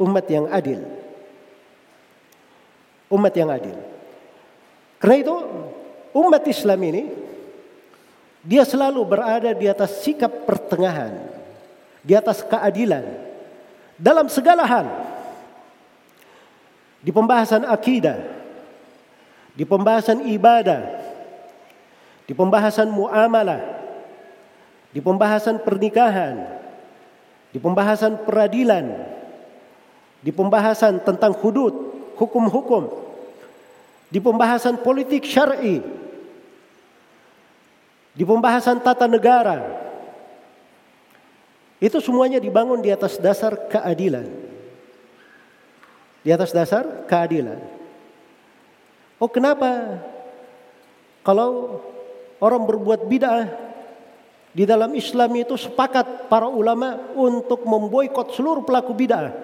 A: umat yang adil. Umat yang adil. Karena itu umat Islam ini dia selalu berada di atas sikap pertengahan, di atas keadilan dalam segala hal. Di pembahasan akidah, di pembahasan ibadah, di pembahasan muamalah, di pembahasan pernikahan, di pembahasan peradilan, di pembahasan tentang hudud, hukum-hukum, di pembahasan politik syar'i, di pembahasan tata negara. Itu semuanya dibangun di atas dasar keadilan. Di atas dasar keadilan. Oh kenapa? Kalau orang berbuat bid'ah di dalam Islam itu sepakat para ulama untuk memboikot seluruh pelaku bid'ah.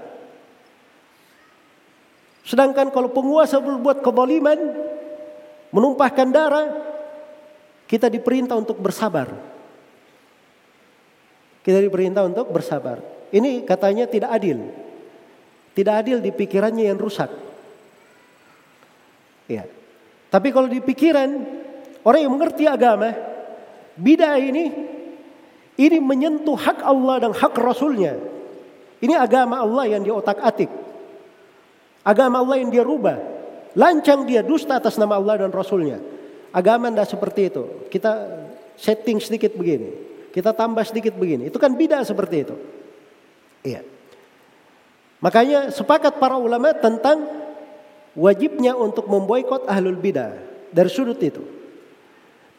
A: Sedangkan kalau penguasa berbuat kezaliman, menumpahkan darah, kita diperintah untuk bersabar. Kita diperintah untuk bersabar. Ini katanya tidak adil. Tidak adil di pikirannya yang rusak. Ya. Tapi kalau di pikiran orang yang mengerti agama, bidah ini ini menyentuh hak Allah dan hak Rasulnya. Ini agama Allah yang diotak-atik. Agama Allah yang dia rubah. Lancang dia dusta atas nama Allah dan Rasulnya. Agama tidak seperti itu. Kita setting sedikit begini. Kita tambah sedikit begini. Itu kan beda seperti itu. Iya. Makanya sepakat para ulama tentang wajibnya untuk memboikot ahlul bidah dari sudut itu.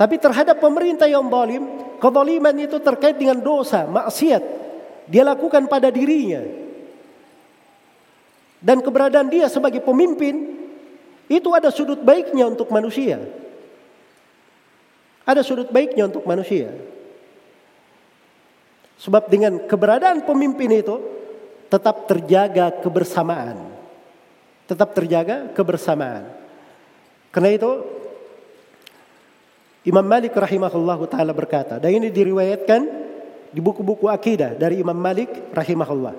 A: Tapi terhadap pemerintah yang zalim, kezaliman itu terkait dengan dosa, maksiat. Dia lakukan pada dirinya. Dan keberadaan dia sebagai pemimpin itu ada sudut baiknya untuk manusia. Ada sudut baiknya untuk manusia. Sebab dengan keberadaan pemimpin itu tetap terjaga kebersamaan. Tetap terjaga kebersamaan. Karena itu Imam Malik rahimahullah taala berkata, dan ini diriwayatkan di buku-buku akidah dari Imam Malik rahimahullah.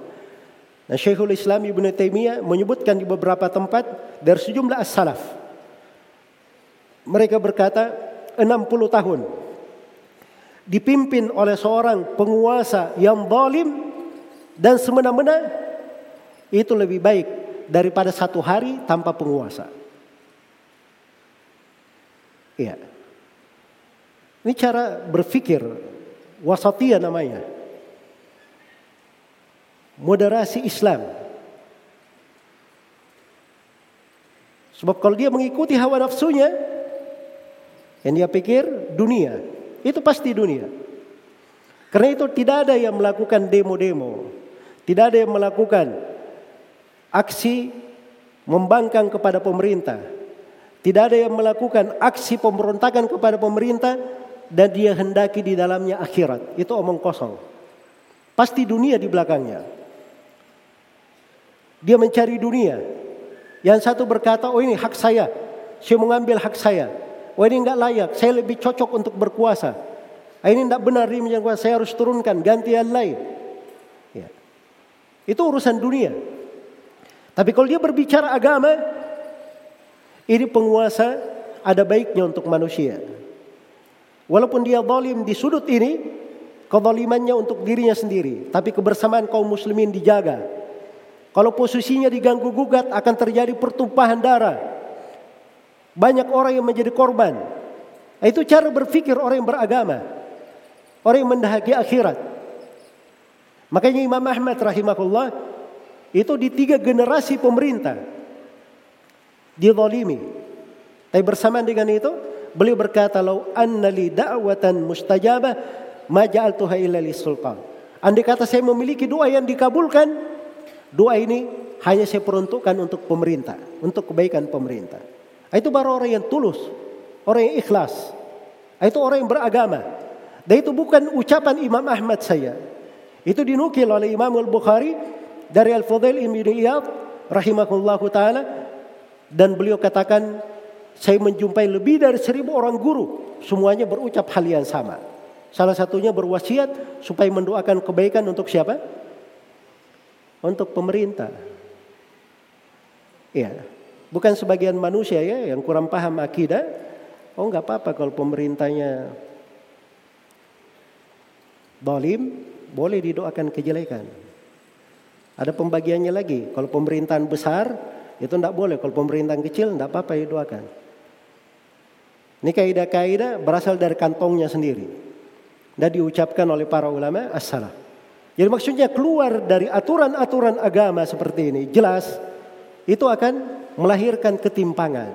A: Dan Syekhul Islam Ibnu Taimiyah menyebutkan di beberapa tempat dari sejumlah as-salaf. Mereka berkata, 60 tahun dipimpin oleh seorang penguasa yang zalim dan semena-mena itu lebih baik daripada satu hari tanpa penguasa. Iya. Ini cara berpikir wasatiyah namanya. Moderasi Islam. Sebab kalau dia mengikuti hawa nafsunya, yang dia pikir dunia. Itu pasti dunia. Karena itu tidak ada yang melakukan demo-demo. Tidak ada yang melakukan aksi membangkang kepada pemerintah. Tidak ada yang melakukan aksi pemberontakan kepada pemerintah dan dia hendaki di dalamnya akhirat. Itu omong kosong. Pasti dunia di belakangnya. Dia mencari dunia. Yang satu berkata, oh ini hak saya. Saya mengambil hak saya. Wah ini nggak layak, saya lebih cocok untuk berkuasa. Ah, ini tidak benar ini yang saya harus turunkan ganti yang lain. Ya. Itu urusan dunia. Tapi kalau dia berbicara agama, ini penguasa ada baiknya untuk manusia. Walaupun dia zalim di sudut ini, kezalimannya untuk dirinya sendiri, tapi kebersamaan kaum muslimin dijaga. Kalau posisinya diganggu gugat akan terjadi pertumpahan darah. Banyak orang yang menjadi korban. Itu cara berpikir orang yang beragama. Orang yang mendahagi akhirat. Makanya Imam Ahmad rahimahullah itu di tiga generasi pemerintah dizalimi. Tapi bersamaan dengan itu beliau berkata lau anna li da'watan mustajabah ma ja'altuha illa sultan. Andai kata saya memiliki doa yang dikabulkan, doa ini hanya saya peruntukkan untuk pemerintah, untuk kebaikan pemerintah. Itu baru orang yang tulus, orang yang ikhlas. Itu orang yang beragama. Dan itu bukan ucapan Imam Ahmad saya. Itu dinukil oleh Imam Al-Bukhari dari Al-Fudail Ibn Iyad rahimahullahu taala dan beliau katakan saya menjumpai lebih dari seribu orang guru semuanya berucap hal yang sama. Salah satunya berwasiat supaya mendoakan kebaikan untuk siapa? Untuk pemerintah. Ya, bukan sebagian manusia ya yang kurang paham akidah. Oh nggak apa-apa kalau pemerintahnya Dolim boleh didoakan kejelekan. Ada pembagiannya lagi. Kalau pemerintahan besar itu tidak boleh. Kalau pemerintahan kecil tidak apa-apa didoakan. Ini kaidah-kaidah berasal dari kantongnya sendiri. Dan diucapkan oleh para ulama as-salah. Jadi maksudnya keluar dari aturan-aturan agama seperti ini. Jelas itu akan melahirkan ketimpangan.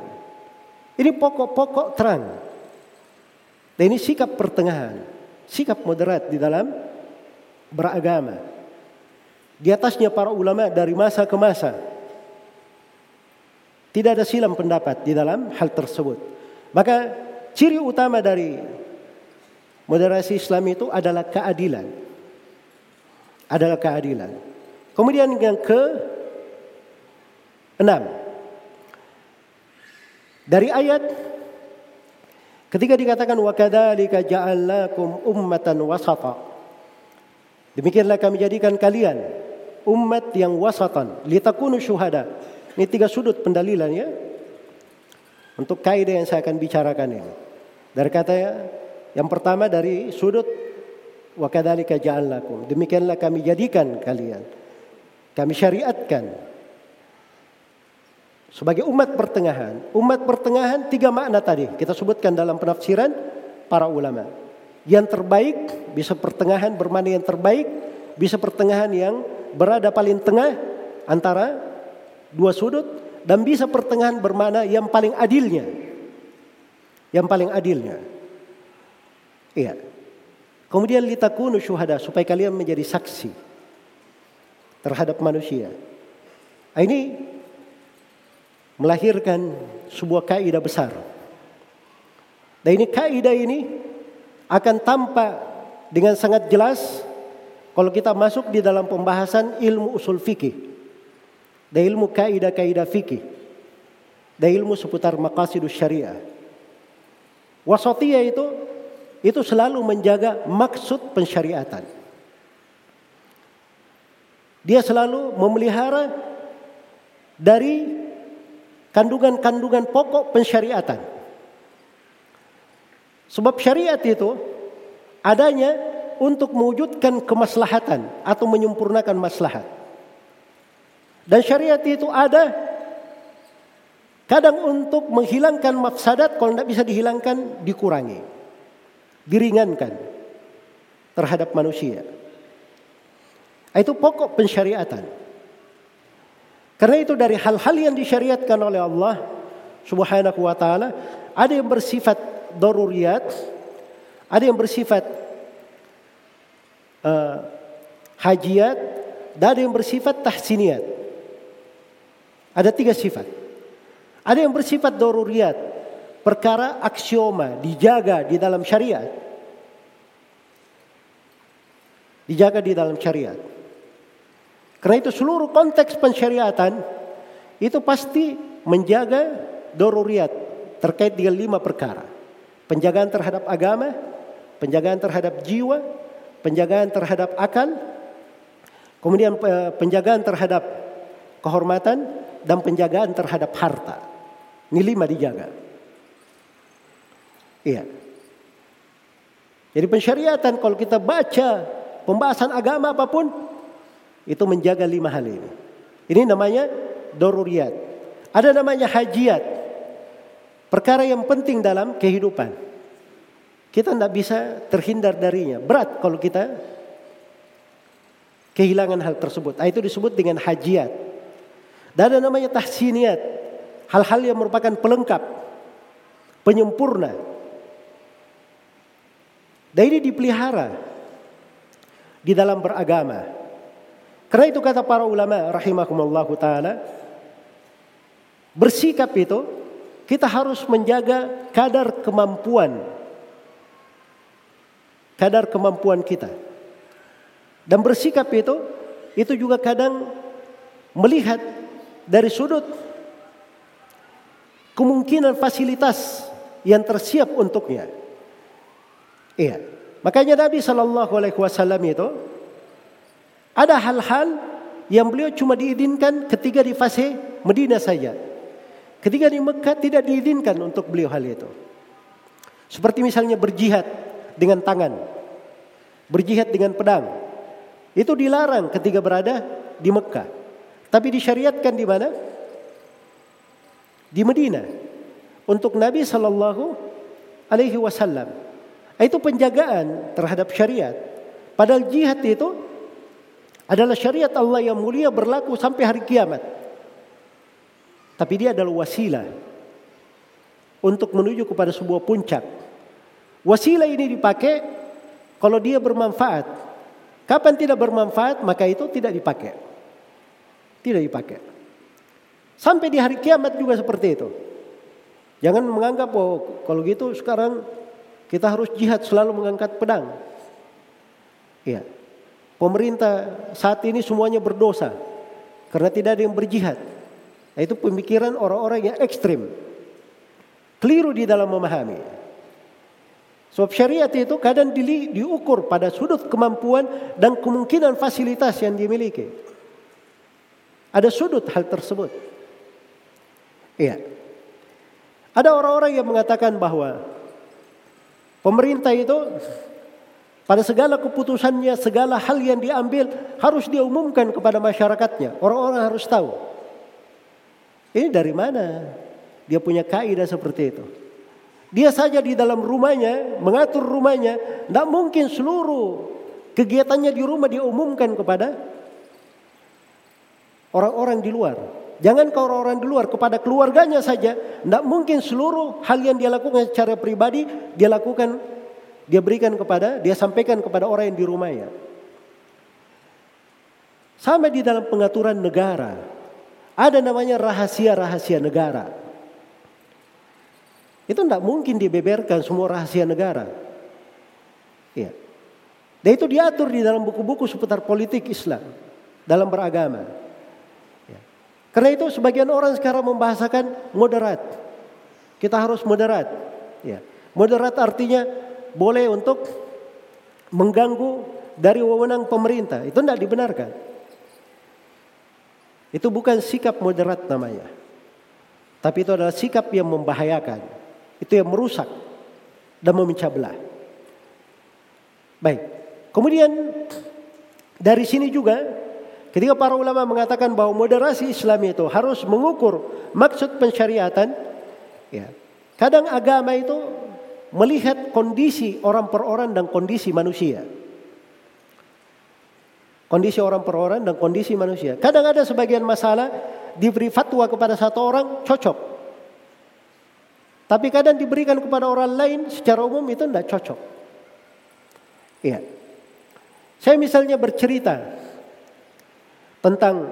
A: Ini pokok-pokok terang. Dan ini sikap pertengahan sikap moderat di dalam beragama. Di atasnya para ulama dari masa ke masa. Tidak ada silam pendapat di dalam hal tersebut. Maka ciri utama dari moderasi Islam itu adalah keadilan. Adalah keadilan. Kemudian yang ke enam. Dari ayat Ketika dikatakan wa kadzalika ja'alnakum ummatan wasata. Demikianlah kami jadikan kalian umat yang wasatan litakunu syuhada. Ini tiga sudut pendalilan ya. Untuk kaidah yang saya akan bicarakan ini. Dari kata yang pertama dari sudut wa kadzalika ja'alnakum. Demikianlah kami jadikan kalian. Kami syariatkan sebagai umat pertengahan. Umat pertengahan tiga makna tadi kita sebutkan dalam penafsiran para ulama. Yang terbaik bisa pertengahan bermakna yang terbaik, bisa pertengahan yang berada paling tengah antara dua sudut dan bisa pertengahan bermakna yang paling adilnya. Yang paling adilnya. Iya. Kemudian litakunu syuhada supaya kalian menjadi saksi terhadap manusia. Nah, ini melahirkan sebuah kaidah besar. Dan ini kaidah ini akan tampak dengan sangat jelas kalau kita masuk di dalam pembahasan ilmu usul fikih dan ilmu kaidah-kaidah fikih dan ilmu seputar maqasidus syariah. Wasatiyah itu itu selalu menjaga maksud pensyariatan. Dia selalu memelihara dari kandungan-kandungan pokok pensyariatan. Sebab syariat itu adanya untuk mewujudkan kemaslahatan atau menyempurnakan maslahat. Dan syariat itu ada kadang untuk menghilangkan mafsadat kalau tidak bisa dihilangkan dikurangi. Diringankan terhadap manusia. Itu pokok pensyariatan. Karena itu dari hal-hal yang disyariatkan oleh Allah Subhanahu wa taala ada yang bersifat daruriyat, ada yang bersifat uh, hajiat, dan ada yang bersifat tahsiniyat. Ada tiga sifat. Ada yang bersifat daruriyat, perkara aksioma dijaga di dalam syariat. Dijaga di dalam syariat. Karena itu seluruh konteks pensyariatan itu pasti menjaga doruriat terkait dengan lima perkara. Penjagaan terhadap agama, penjagaan terhadap jiwa, penjagaan terhadap akal, kemudian eh, penjagaan terhadap kehormatan dan penjagaan terhadap harta. Ini lima dijaga. Iya. Jadi pensyariatan kalau kita baca pembahasan agama apa pun itu menjaga lima hal ini. Ini namanya doruriat. Ada namanya hajiat. Perkara yang penting dalam kehidupan. Kita tidak bisa terhindar darinya. Berat kalau kita kehilangan hal tersebut. Nah, itu disebut dengan hajiat. Dan ada namanya tahsiniat. Hal-hal yang merupakan pelengkap. Penyempurna. Dan ini dipelihara di dalam beragama. Karena itu kata para ulama rahimakumullah taala bersikap itu kita harus menjaga kadar kemampuan kadar kemampuan kita. Dan bersikap itu itu juga kadang melihat dari sudut kemungkinan fasilitas yang tersiap untuknya. Iya. Makanya Nabi Shallallahu Alaihi Wasallam itu ada hal-hal yang beliau cuma diizinkan ketika di fase Medina saja. Ketika di Mekah tidak diizinkan untuk beliau hal itu. Seperti misalnya berjihad dengan tangan. Berjihad dengan pedang. Itu dilarang ketika berada di Mekah. Tapi disyariatkan di mana? Di Medina. Untuk Nabi Shallallahu Alaihi Wasallam. Itu penjagaan terhadap syariat. Padahal jihad itu adalah syariat Allah yang mulia berlaku sampai hari kiamat. Tapi dia adalah wasilah untuk menuju kepada sebuah puncak. Wasilah ini dipakai kalau dia bermanfaat. Kapan tidak bermanfaat maka itu tidak dipakai. Tidak dipakai. Sampai di hari kiamat juga seperti itu. Jangan menganggap oh kalau gitu sekarang kita harus jihad selalu mengangkat pedang. Iya. Pemerintah saat ini semuanya berdosa karena tidak ada yang berjihad. Nah, itu pemikiran orang-orang yang ekstrim. Keliru di dalam memahami. Sebab syariat itu kadang di, diukur pada sudut kemampuan dan kemungkinan fasilitas yang dimiliki. Ada sudut hal tersebut. Iya. Ada orang-orang yang mengatakan bahwa pemerintah itu pada segala keputusannya, segala hal yang diambil harus diumumkan kepada masyarakatnya. Orang-orang harus tahu. Ini dari mana? Dia punya kaidah seperti itu. Dia saja di dalam rumahnya, mengatur rumahnya, tidak mungkin seluruh kegiatannya di rumah diumumkan kepada orang-orang di luar. Jangan ke orang-orang di luar, kepada keluarganya saja. Tidak mungkin seluruh hal yang dia lakukan secara pribadi, dia lakukan, dia berikan kepada, dia sampaikan kepada orang yang di rumahnya. Sama di dalam pengaturan negara. Ada namanya rahasia-rahasia negara. Itu tidak mungkin dibeberkan semua rahasia negara. Ya. Dan itu diatur di dalam buku-buku seputar politik Islam dalam beragama. Karena itu sebagian orang sekarang membahasakan moderat. Kita harus moderat. Ya. Moderat artinya boleh untuk mengganggu dari wewenang pemerintah. Itu tidak dibenarkan. Itu bukan sikap moderat namanya. Tapi itu adalah sikap yang membahayakan. Itu yang merusak dan memecah belah. Baik. Kemudian dari sini juga ketika para ulama mengatakan bahwa moderasi Islam itu harus mengukur maksud pensyariatan, ya. Kadang agama itu melihat kondisi orang per orang dan kondisi manusia. Kondisi orang per orang dan kondisi manusia. Kadang ada sebagian masalah diberi fatwa kepada satu orang cocok. Tapi kadang diberikan kepada orang lain secara umum itu tidak cocok. Iya. Saya misalnya bercerita tentang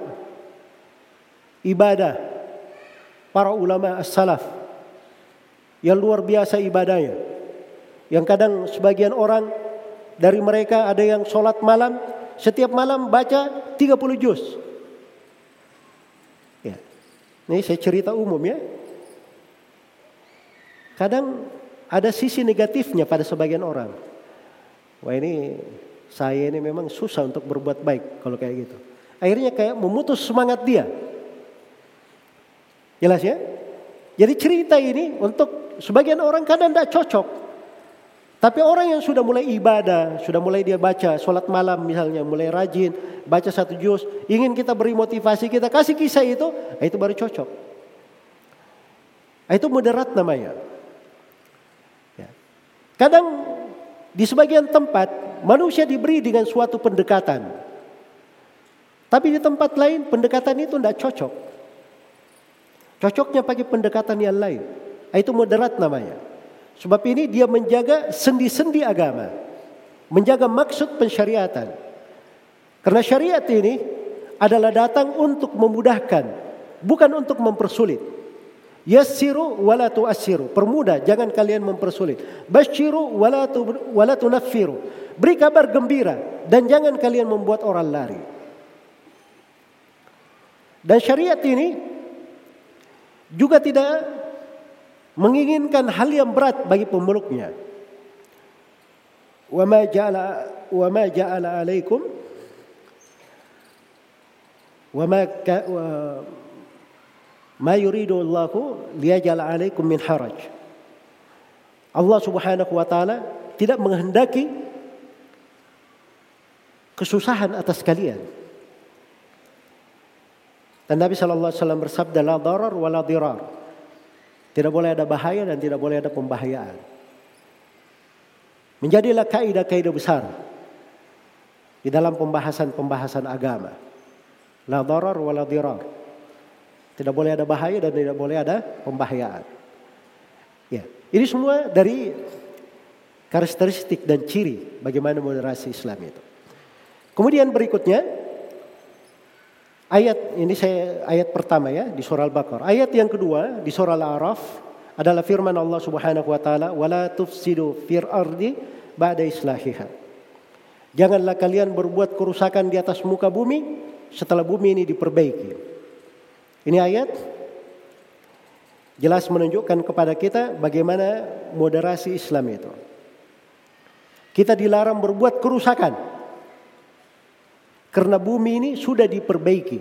A: ibadah para ulama as-salaf yang luar biasa ibadahnya. Yang kadang sebagian orang dari mereka ada yang sholat malam, setiap malam baca 30 juz. Ya. Ini saya cerita umum ya. Kadang ada sisi negatifnya pada sebagian orang. wah ini saya ini memang susah untuk berbuat baik kalau kayak gitu. Akhirnya kayak memutus semangat dia. Jelas ya? Jadi cerita ini untuk sebagian orang kadang tidak cocok. Tapi orang yang sudah mulai ibadah, sudah mulai dia baca sholat malam misalnya, mulai rajin, baca satu juz, ingin kita beri motivasi, kita kasih kisah itu, itu baru cocok. Itu moderat namanya. Ya. Kadang di sebagian tempat manusia diberi dengan suatu pendekatan. Tapi di tempat lain pendekatan itu tidak cocok. Cocoknya pakai pendekatan yang lain. Itu moderat namanya. Sebab ini dia menjaga sendi-sendi agama. Menjaga maksud pensyariatan. Karena syariat ini adalah datang untuk memudahkan. Bukan untuk mempersulit. Yassiru wala tu'assiru. Permudah, jangan kalian mempersulit. Basyiru wala tunaffiru. Beri kabar gembira dan jangan kalian membuat orang lari. Dan syariat ini juga tidak menginginkan hal yang berat bagi pemeluknya. Wa ma ja'ala wa ma ja'ala alaikum wa ma yuridu Allahu liyaj'ala alaikum min haraj. Allah Subhanahu wa taala tidak menghendaki kesusahan atas kalian. Dan Nabi Shallallahu Alaihi Wasallam bersabda, la darar wa. Tidak boleh ada bahaya dan tidak boleh ada pembahayaan. Menjadilah kaidah-kaidah besar di dalam pembahasan-pembahasan agama. La darar wa. Tidak boleh ada bahaya dan tidak boleh ada pembahayaan. Ya, ini semua dari karakteristik dan ciri bagaimana moderasi Islam itu. Kemudian berikutnya ayat ini saya ayat pertama ya di surah Al-Baqarah. Ayat yang kedua di surah Al-A'raf adalah firman Allah Subhanahu wa taala wala tufsidu fir ardi ba'da islahiha. Janganlah kalian berbuat kerusakan di atas muka bumi setelah bumi ini diperbaiki. Ini ayat jelas menunjukkan kepada kita bagaimana moderasi Islam itu. Kita dilarang berbuat kerusakan karena bumi ini sudah diperbaiki.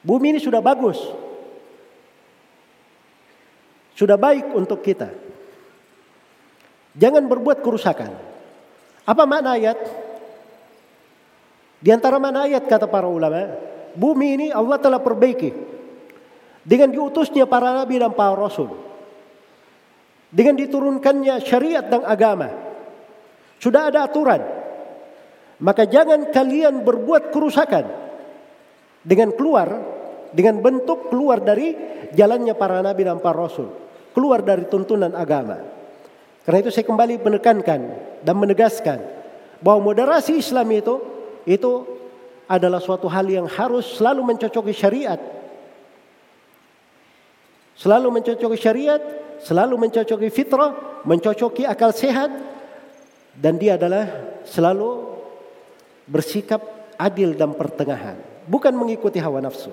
A: Bumi ini sudah bagus. Sudah baik untuk kita. Jangan berbuat kerusakan. Apa makna ayat? Di antara mana ayat kata para ulama, bumi ini Allah telah perbaiki dengan diutusnya para nabi dan para rasul. Dengan diturunkannya syariat dan agama. Sudah ada aturan. Maka jangan kalian berbuat kerusakan dengan keluar dengan bentuk keluar dari jalannya para nabi dan para rasul, keluar dari tuntunan agama. Karena itu saya kembali menekankan dan menegaskan bahwa moderasi Islam itu itu adalah suatu hal yang harus selalu mencocoki syariat. Selalu mencocoki syariat, selalu mencocoki fitrah, mencocoki akal sehat dan dia adalah selalu bersikap adil dan pertengahan, bukan mengikuti hawa nafsu.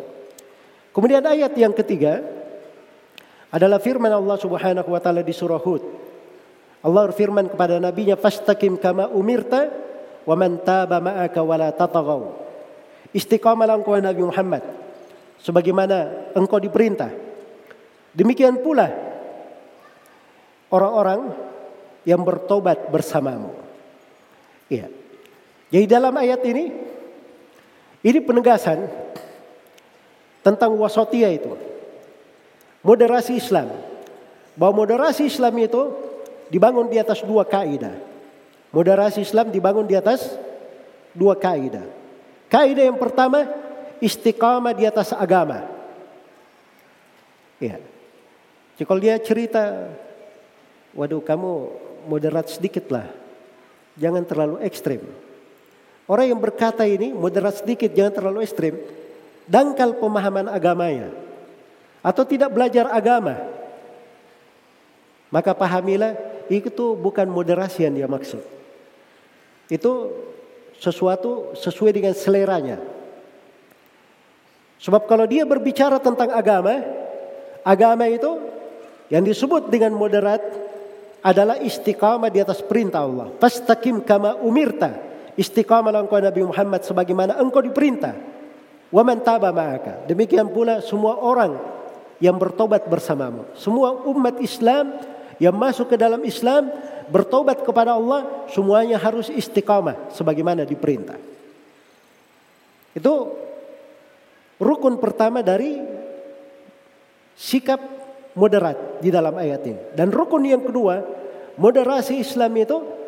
A: Kemudian ayat yang ketiga adalah firman Allah Subhanahu wa taala di surah Hud. Allah berfirman kepada nabinya fastaqim kama umirta wa man taba ma'aka wala tataghaw. Istiqamalah engkau Nabi Muhammad sebagaimana engkau diperintah. Demikian pula orang-orang yang bertobat bersamamu. Iya. Jadi dalam ayat ini ini penegasan tentang wasotia itu. Moderasi Islam. Bahwa moderasi Islam itu dibangun di atas dua kaidah. Moderasi Islam dibangun di atas dua kaidah. Kaidah yang pertama istiqamah di atas agama. Ya. Jadi kalau dia cerita, waduh kamu moderat sedikit lah. Jangan terlalu ekstrim. Orang yang berkata ini moderat sedikit, jangan terlalu ekstrim. Dangkal pemahaman agamanya. Atau tidak belajar agama. Maka pahamilah itu bukan moderasi yang dia maksud. Itu sesuatu sesuai dengan seleranya. Sebab kalau dia berbicara tentang agama, agama itu yang disebut dengan moderat adalah istiqamah di atas perintah Allah. Fastaqim kama umirta. Istiqamah engkau Nabi Muhammad sebagaimana engkau diperintah. Wa man taba ma'aka. Demikian pula semua orang yang bertobat bersamamu. Semua umat Islam yang masuk ke dalam Islam bertobat kepada Allah semuanya harus istiqamah sebagaimana diperintah. Itu rukun pertama dari sikap moderat di dalam ayat ini. Dan rukun yang kedua, moderasi Islam itu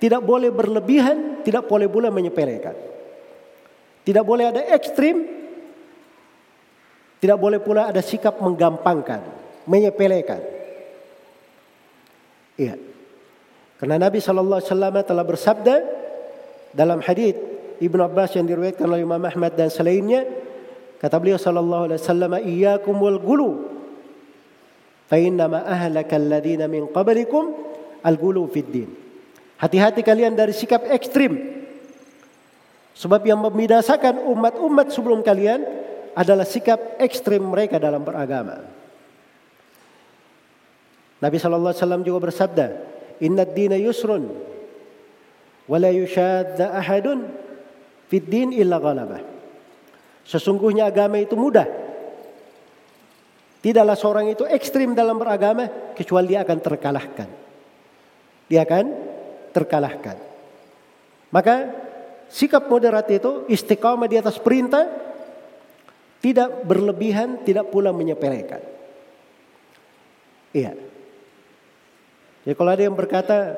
A: tidak boleh berlebihan, tidak boleh pula menyepelekan. Tidak boleh ada ekstrim, tidak boleh pula ada sikap menggampangkan, menyepelekan. Iya. Karena Nabi Shallallahu Alaihi Wasallam telah bersabda dalam hadis Ibnu Abbas yang diriwayatkan oleh Imam Ahmad dan selainnya, kata beliau Shallallahu Alaihi Wasallam, "Iyyakum wal gulu, fa innama ahlaka alladziina min qablikum al gulu fid din." Hati-hati kalian dari sikap ekstrim. Sebab yang membinasakan umat-umat sebelum kalian adalah sikap ekstrim mereka dalam beragama. Nabi Shallallahu Alaihi Wasallam juga bersabda, Inna dina yusrun wala yushadda ahadun fid din illa ghalabah. Sesungguhnya agama itu mudah. Tidaklah seorang itu ekstrim dalam beragama kecuali dia akan terkalahkan. Dia akan terkalahkan. Maka sikap moderat itu istiqamah di atas perintah tidak berlebihan, tidak pula menyepelekan. Iya. Ya kalau ada yang berkata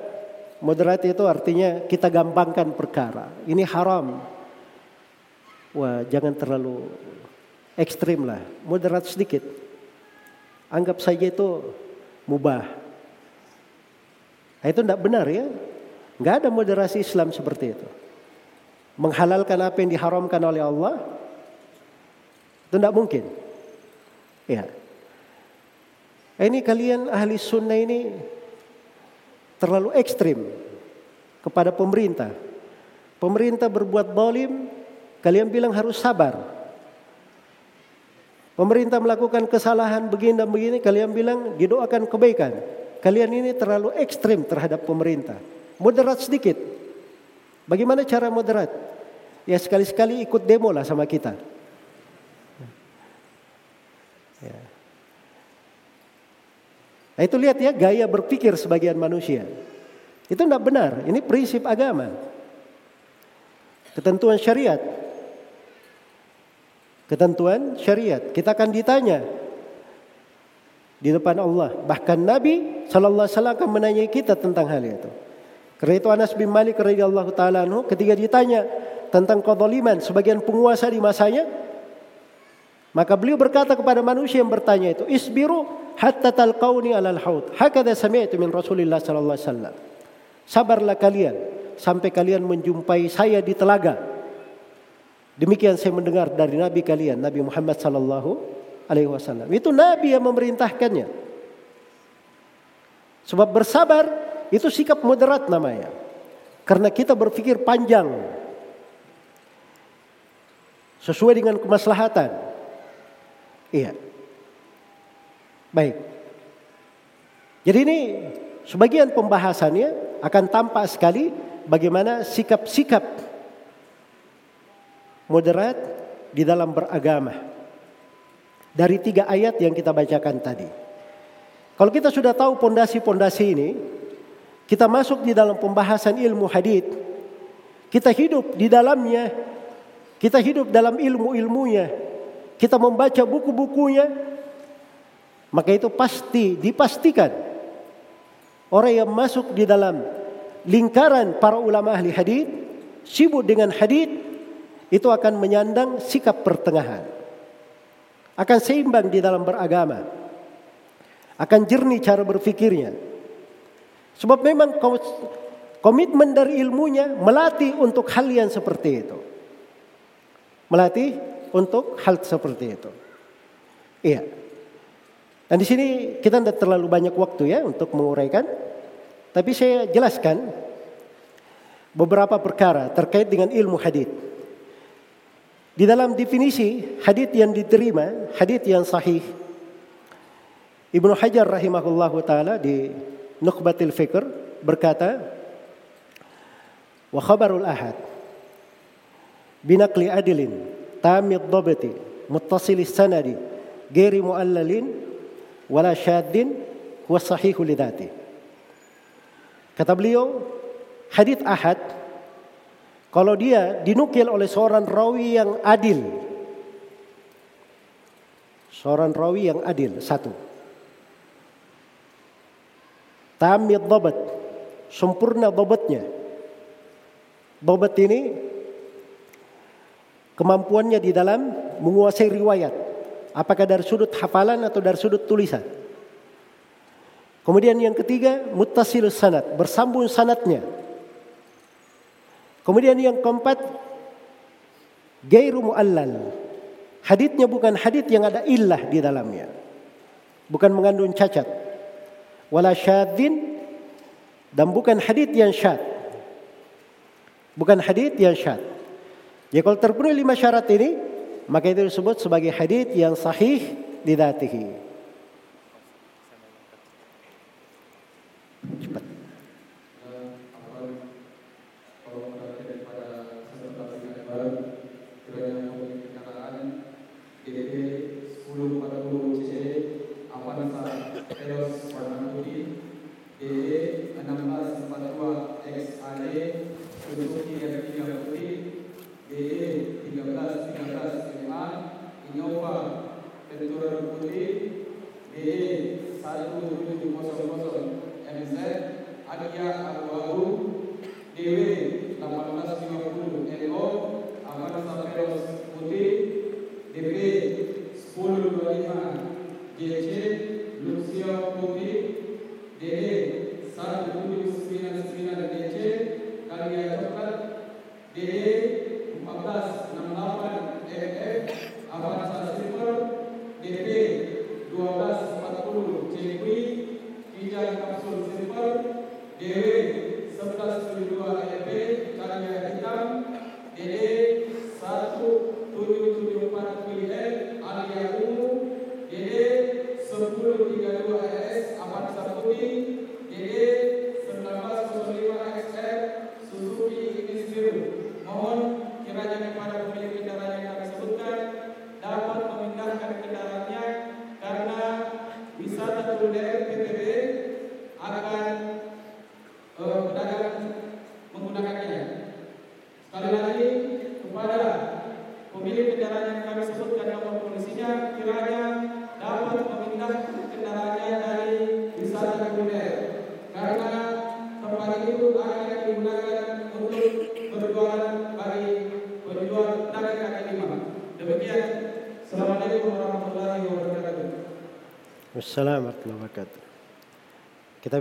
A: moderat itu artinya kita gampangkan perkara. Ini haram. Wah jangan terlalu ekstrim lah. Moderat sedikit. Anggap saja itu mubah. Nah, itu tidak benar ya. Nggak ada moderasi Islam seperti itu. Menghalalkan apa yang diharamkan oleh Allah. Itu tidak mungkin. Ya. Ini kalian ahli sunnah ini terlalu ekstrim kepada pemerintah. Pemerintah berbuat dolim, kalian bilang harus sabar. Pemerintah melakukan kesalahan begini dan begini, kalian bilang didoakan kebaikan. Kalian ini terlalu ekstrim terhadap pemerintah. Moderat sedikit. Bagaimana cara moderat? Ya sekali-sekali ikut demo lah sama kita. Ya. Nah itu lihat ya gaya berpikir sebagian manusia. Itu tidak benar. Ini prinsip agama. Ketentuan syariat. Ketentuan syariat. Kita akan ditanya di depan Allah. Bahkan Nabi Sallallahu Alaihi Wasallam akan menanyai kita tentang hal itu. Karena itu Anas bin Malik radhiyallahu taala ketika ditanya tentang kezaliman sebagian penguasa di masanya, maka beliau berkata kepada manusia yang bertanya itu, "Isbiru hatta talqauni alal haud. Hakada sami'tu min Rasulillah sallallahu alaihi wasallam. Sabarlah kalian sampai kalian menjumpai saya di telaga. Demikian saya mendengar dari nabi kalian, Nabi Muhammad sallallahu alaihi wasallam. Itu nabi yang memerintahkannya. Sebab bersabar itu sikap moderat namanya. Karena kita berpikir panjang. Sesuai dengan kemaslahatan. Iya. Baik. Jadi ini sebagian pembahasannya akan tampak sekali bagaimana sikap-sikap moderat di dalam beragama. Dari tiga ayat yang kita bacakan tadi. Kalau kita sudah tahu pondasi-pondasi ini, kita masuk di dalam pembahasan ilmu hadith, kita hidup di dalamnya, kita hidup dalam ilmu-ilmunya, kita membaca buku-bukunya, maka itu pasti dipastikan orang yang masuk di dalam lingkaran para ulama ahli hadis sibuk dengan hadis itu akan menyandang sikap pertengahan. Akan seimbang di dalam beragama. Akan jernih cara berfikirnya. Sebab memang komitmen dari ilmunya melatih untuk hal yang seperti itu. Melatih untuk hal seperti itu. Iya. Dan di sini kita tidak terlalu banyak waktu ya untuk menguraikan. Tapi saya jelaskan beberapa perkara terkait dengan ilmu hadith. Di dalam definisi hadith yang diterima, hadith yang sahih. Ibnu Hajar rahimahullahu taala di Nukhbatil Fikr berkata, wa khabarul ahad binakli adilin tamid dhabati muttasilis sanadi ghairi muallalin wala syaddin huwa sahihu lidati. Kata beliau, hadith ahad kalau dia dinukil oleh seorang rawi yang adil. Seorang rawi yang adil, satu. Tamid dhabat, sempurna dhabatnya. Dhabat ini kemampuannya di dalam menguasai riwayat. Apakah dari sudut hafalan atau dari sudut tulisan. Kemudian yang ketiga, mutasil sanat, bersambung sanatnya. Kemudian yang keempat, gairu muallal. Haditnya bukan hadit yang ada illah di dalamnya. Bukan mengandung cacat wala syadzin dan bukan hadith yang syad. Bukan hadith yang syad. Ya kalau terpenuhi lima syarat ini, maka itu disebut sebagai hadith yang sahih Então, obrigado, Senhor.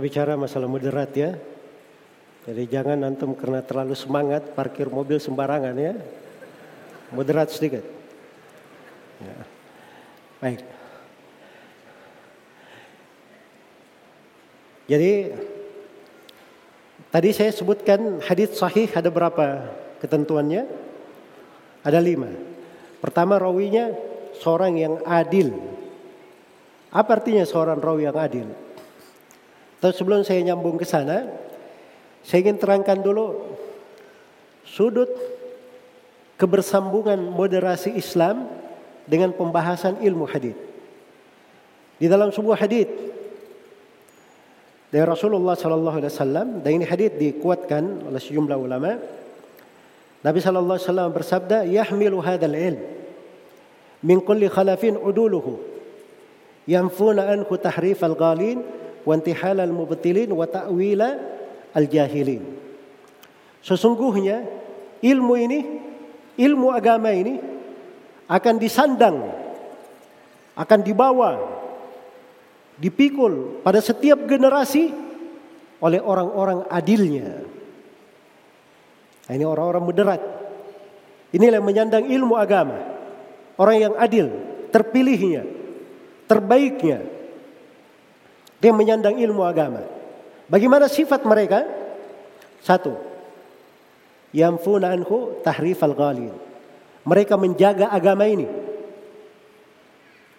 A: Bicara masalah moderat ya. Jadi jangan antum karena terlalu semangat parkir mobil sembarangan ya. Moderat sedikit. Ya. Baik. Jadi tadi saya sebutkan hadis sahih ada berapa ketentuannya? Ada lima. Pertama rawinya seorang yang adil apa artinya seorang rawi yang adil? Tapi sebelum saya nyambung ke sana, saya ingin terangkan dulu sudut kebersambungan moderasi Islam dengan pembahasan ilmu hadis. Di dalam sebuah hadis dari Rasulullah sallallahu alaihi wasallam dan ini hadis dikuatkan oleh sejumlah ulama. Nabi sallallahu alaihi wasallam bersabda, "Yahmilu hadzal ilm min kulli khalafin uduluhu." yanfuna anhu tahrif al-ghalin wa intihal al-mubtilin wa ta'wila al-jahilin. Sesungguhnya ilmu ini, ilmu agama ini akan disandang, akan dibawa, dipikul pada setiap generasi oleh orang-orang adilnya. Nah, ini orang-orang moderat. Inilah yang menyandang ilmu agama. Orang yang adil, terpilihnya, terbaiknya. Dia menyandang ilmu agama. Bagaimana sifat mereka? Satu. Yamfuna anhu tahrif al-ghalin. Mereka menjaga agama ini.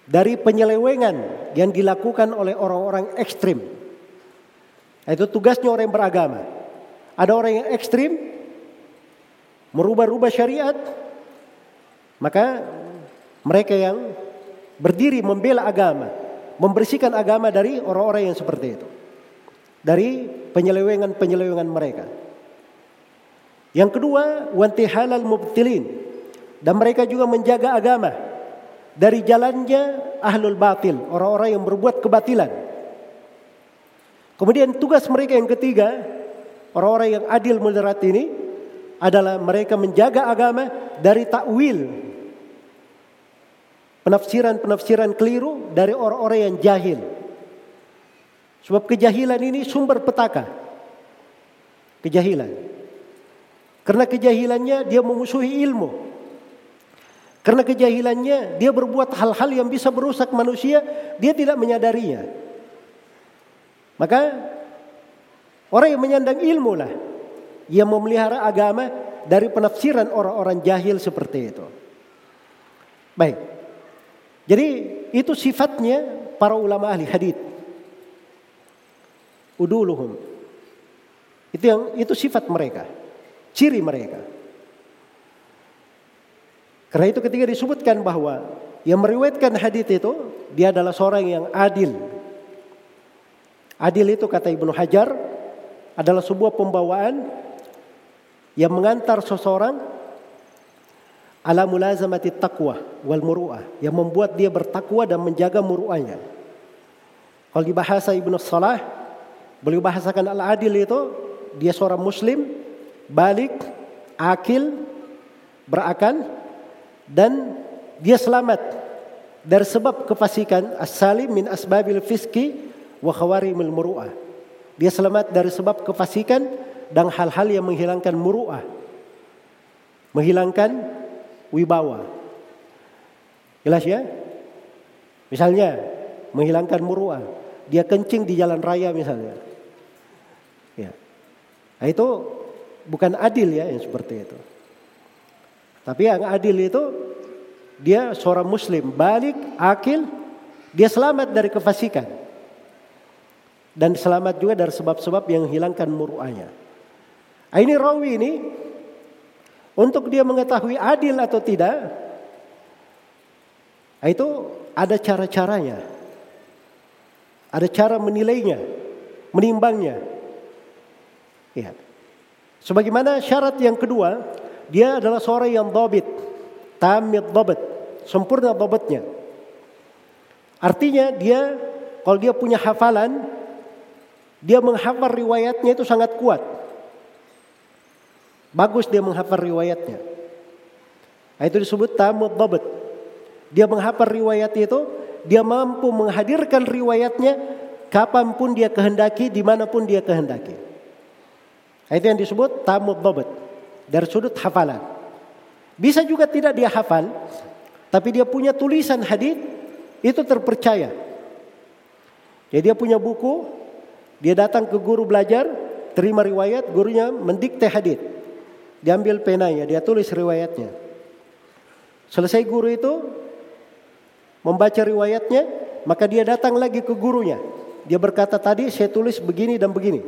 A: Dari penyelewengan yang dilakukan oleh orang-orang ekstrim. Itu tugasnya orang yang beragama. Ada orang yang ekstrim, merubah-rubah syariat, maka mereka yang berdiri membela agama, membersihkan agama dari orang-orang yang seperti itu. Dari penyelewengan-penyelewengan mereka. Yang kedua, wanti halal mubtilin. Dan mereka juga menjaga agama dari jalannya ahlul batil, orang-orang yang berbuat kebatilan. Kemudian tugas mereka yang ketiga, orang-orang yang adil moderat ini adalah mereka menjaga agama dari takwil penafsiran-penafsiran keliru dari orang-orang yang jahil. Sebab kejahilan ini sumber petaka. Kejahilan. Karena kejahilannya dia memusuhi ilmu. Karena kejahilannya dia berbuat hal-hal yang bisa merusak manusia, dia tidak menyadarinya. Maka orang yang menyandang ilmu lah yang memelihara agama dari penafsiran orang-orang jahil seperti itu. Baik. Jadi itu sifatnya para ulama ahli hadis. Uduluhum. Itu yang itu sifat mereka, ciri mereka. Karena itu ketika disebutkan bahwa yang meriwayatkan hadis itu dia adalah seorang yang adil. Adil itu kata Ibnu Hajar adalah sebuah pembawaan yang mengantar seseorang ala mulazamati taqwa wal muru'ah yang membuat dia bertakwa dan menjaga muru'ahnya. Kalau di bahasa Ibnu Salah, beliau bahasakan al-adil itu dia seorang muslim, balik, akil, berakal dan dia selamat dari sebab kefasikan as-salim min asbabil fiski wa khawarimil muru'ah. Dia selamat dari sebab kefasikan dan hal-hal yang menghilangkan muru'ah. Menghilangkan wibawa. Jelas ya? Misalnya menghilangkan muruah, dia kencing di jalan raya misalnya. Ya. Nah, itu bukan adil ya yang seperti itu. Tapi yang adil itu dia seorang muslim balik akil dia selamat dari kefasikan dan selamat juga dari sebab-sebab yang hilangkan muruahnya. Nah, ini rawi ini untuk dia mengetahui adil atau tidak, nah itu ada cara-caranya. Ada cara menilainya, menimbangnya. Ya. Sebagaimana syarat yang kedua, dia adalah seorang yang dobit, tamid dobit, sempurna dobitnya. Artinya dia kalau dia punya hafalan, dia menghafal riwayatnya itu sangat kuat. Bagus dia menghafal riwayatnya. Nah, itu disebut tamud dabat. Dia menghafal riwayat itu, dia mampu menghadirkan riwayatnya kapan pun dia kehendaki, di mana pun dia kehendaki. Nah, itu yang disebut tamud dabat. Dari sudut hafalan. Bisa juga tidak dia hafal, tapi dia punya tulisan hadis itu terpercaya. Jadi dia punya buku, dia datang ke guru belajar, terima riwayat, gurunya mendikte hadis. Diambil penanya, dia tulis riwayatnya. Selesai guru itu membaca riwayatnya, maka dia datang lagi ke gurunya. Dia berkata tadi saya tulis begini dan begini.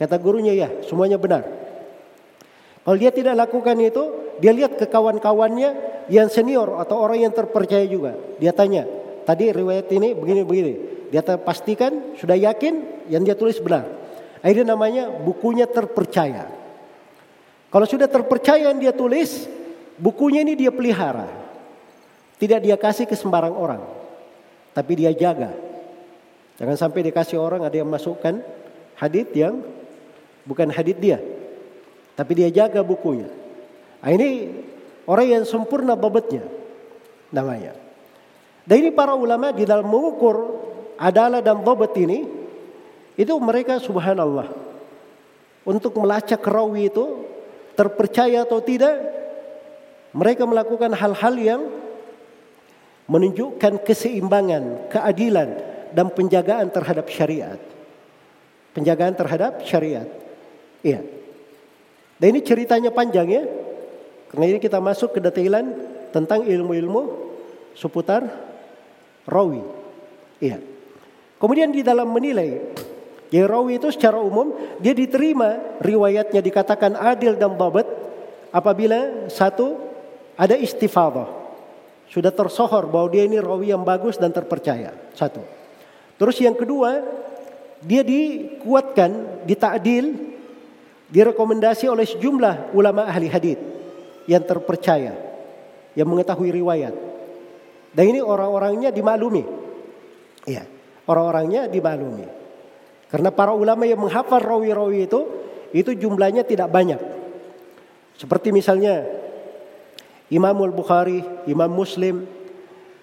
A: Kata gurunya ya, semuanya benar. Kalau dia tidak lakukan itu, dia lihat ke kawan-kawannya yang senior atau orang yang terpercaya juga. Dia tanya, tadi riwayat ini begini-begini. Dia pastikan, sudah yakin yang dia tulis benar. Akhirnya namanya bukunya terpercaya. Kalau sudah terpercaya yang dia tulis, bukunya ini dia pelihara. Tidak dia kasih ke sembarang orang. Tapi dia jaga. Jangan sampai dikasih orang ada yang masukkan hadit yang bukan hadit dia. Tapi dia jaga bukunya. Nah, ini orang yang sempurna babetnya namanya. Dan ini para ulama di dalam mengukur adalah dan babat ini itu mereka subhanallah untuk melacak rawi itu terpercaya atau tidak, mereka melakukan hal-hal yang menunjukkan keseimbangan, keadilan, dan penjagaan terhadap syariat. Penjagaan terhadap syariat. Iya. Dan ini ceritanya panjang ya. Karena ini kita masuk ke detailan tentang ilmu-ilmu seputar rawi. Iya. Kemudian di dalam menilai Jadi rawi itu secara umum dia diterima riwayatnya dikatakan adil dan babat apabila satu ada istifadah. Sudah tersohor bahwa dia ini rawi yang bagus dan terpercaya. Satu. Terus yang kedua, dia dikuatkan, ditakdil, direkomendasi oleh sejumlah ulama ahli hadis yang terpercaya, yang mengetahui riwayat. Dan ini orang-orangnya dimaklumi. Iya, orang-orangnya dimaklumi. Karena para ulama yang menghafal rawi-rawi itu, itu jumlahnya tidak banyak. Seperti misalnya Imam Al-Bukhari, Imam Muslim,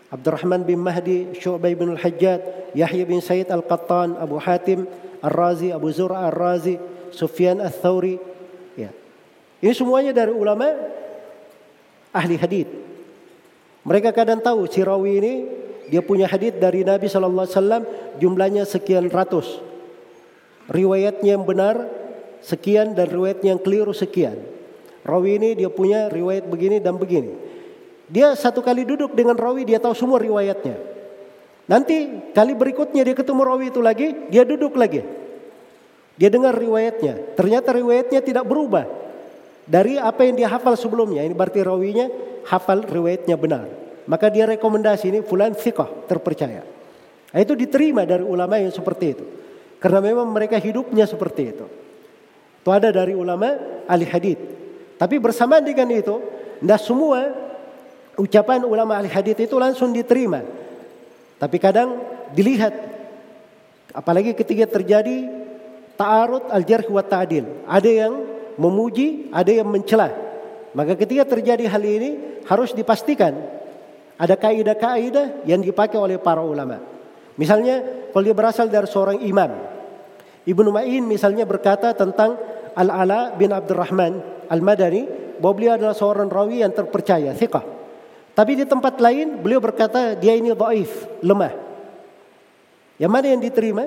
A: Abdurrahman bin Mahdi, Syu'bay bin Al-Hajjad, Yahya bin Said Al-Qattan, Abu Hatim, Ar-Razi, Abu Zur'a Ar-Razi, Sufyan Al-Thawri. Ya. Ini semuanya dari ulama ahli hadith. Mereka kadang tahu si rawi ini dia punya hadith dari Nabi Wasallam jumlahnya sekian ratus. Riwayatnya yang benar sekian dan riwayatnya yang keliru sekian. Rawi ini dia punya riwayat begini dan begini. Dia satu kali duduk dengan rawi dia tahu semua riwayatnya. Nanti kali berikutnya dia ketemu rawi itu lagi, dia duduk lagi. Dia dengar riwayatnya. Ternyata riwayatnya tidak berubah dari apa yang dia hafal sebelumnya. Ini berarti rawinya hafal riwayatnya benar. Maka dia rekomendasi ini fulan thiqah, terpercaya. Nah, itu diterima dari ulama yang seperti itu. Karena memang mereka hidupnya seperti itu. Itu ada dari ulama ahli hadith. Tapi bersamaan dengan itu, tidak semua ucapan ulama ahli hadith itu langsung diterima. Tapi kadang dilihat, apalagi ketika terjadi ta'arud al-jarh wa ta'adil. Ada yang memuji, ada yang mencela. Maka ketika terjadi hal ini harus dipastikan ada kaidah-kaidah yang dipakai oleh para ulama. Misalnya kalau dia berasal dari seorang imam. Ibnu Ma'in misalnya berkata tentang Al-Ala bin Abdurrahman Al-Madani bahwa beliau adalah seorang rawi yang terpercaya, thiqah. Tapi di tempat lain beliau berkata dia ini dhaif, lemah. Yang mana yang diterima?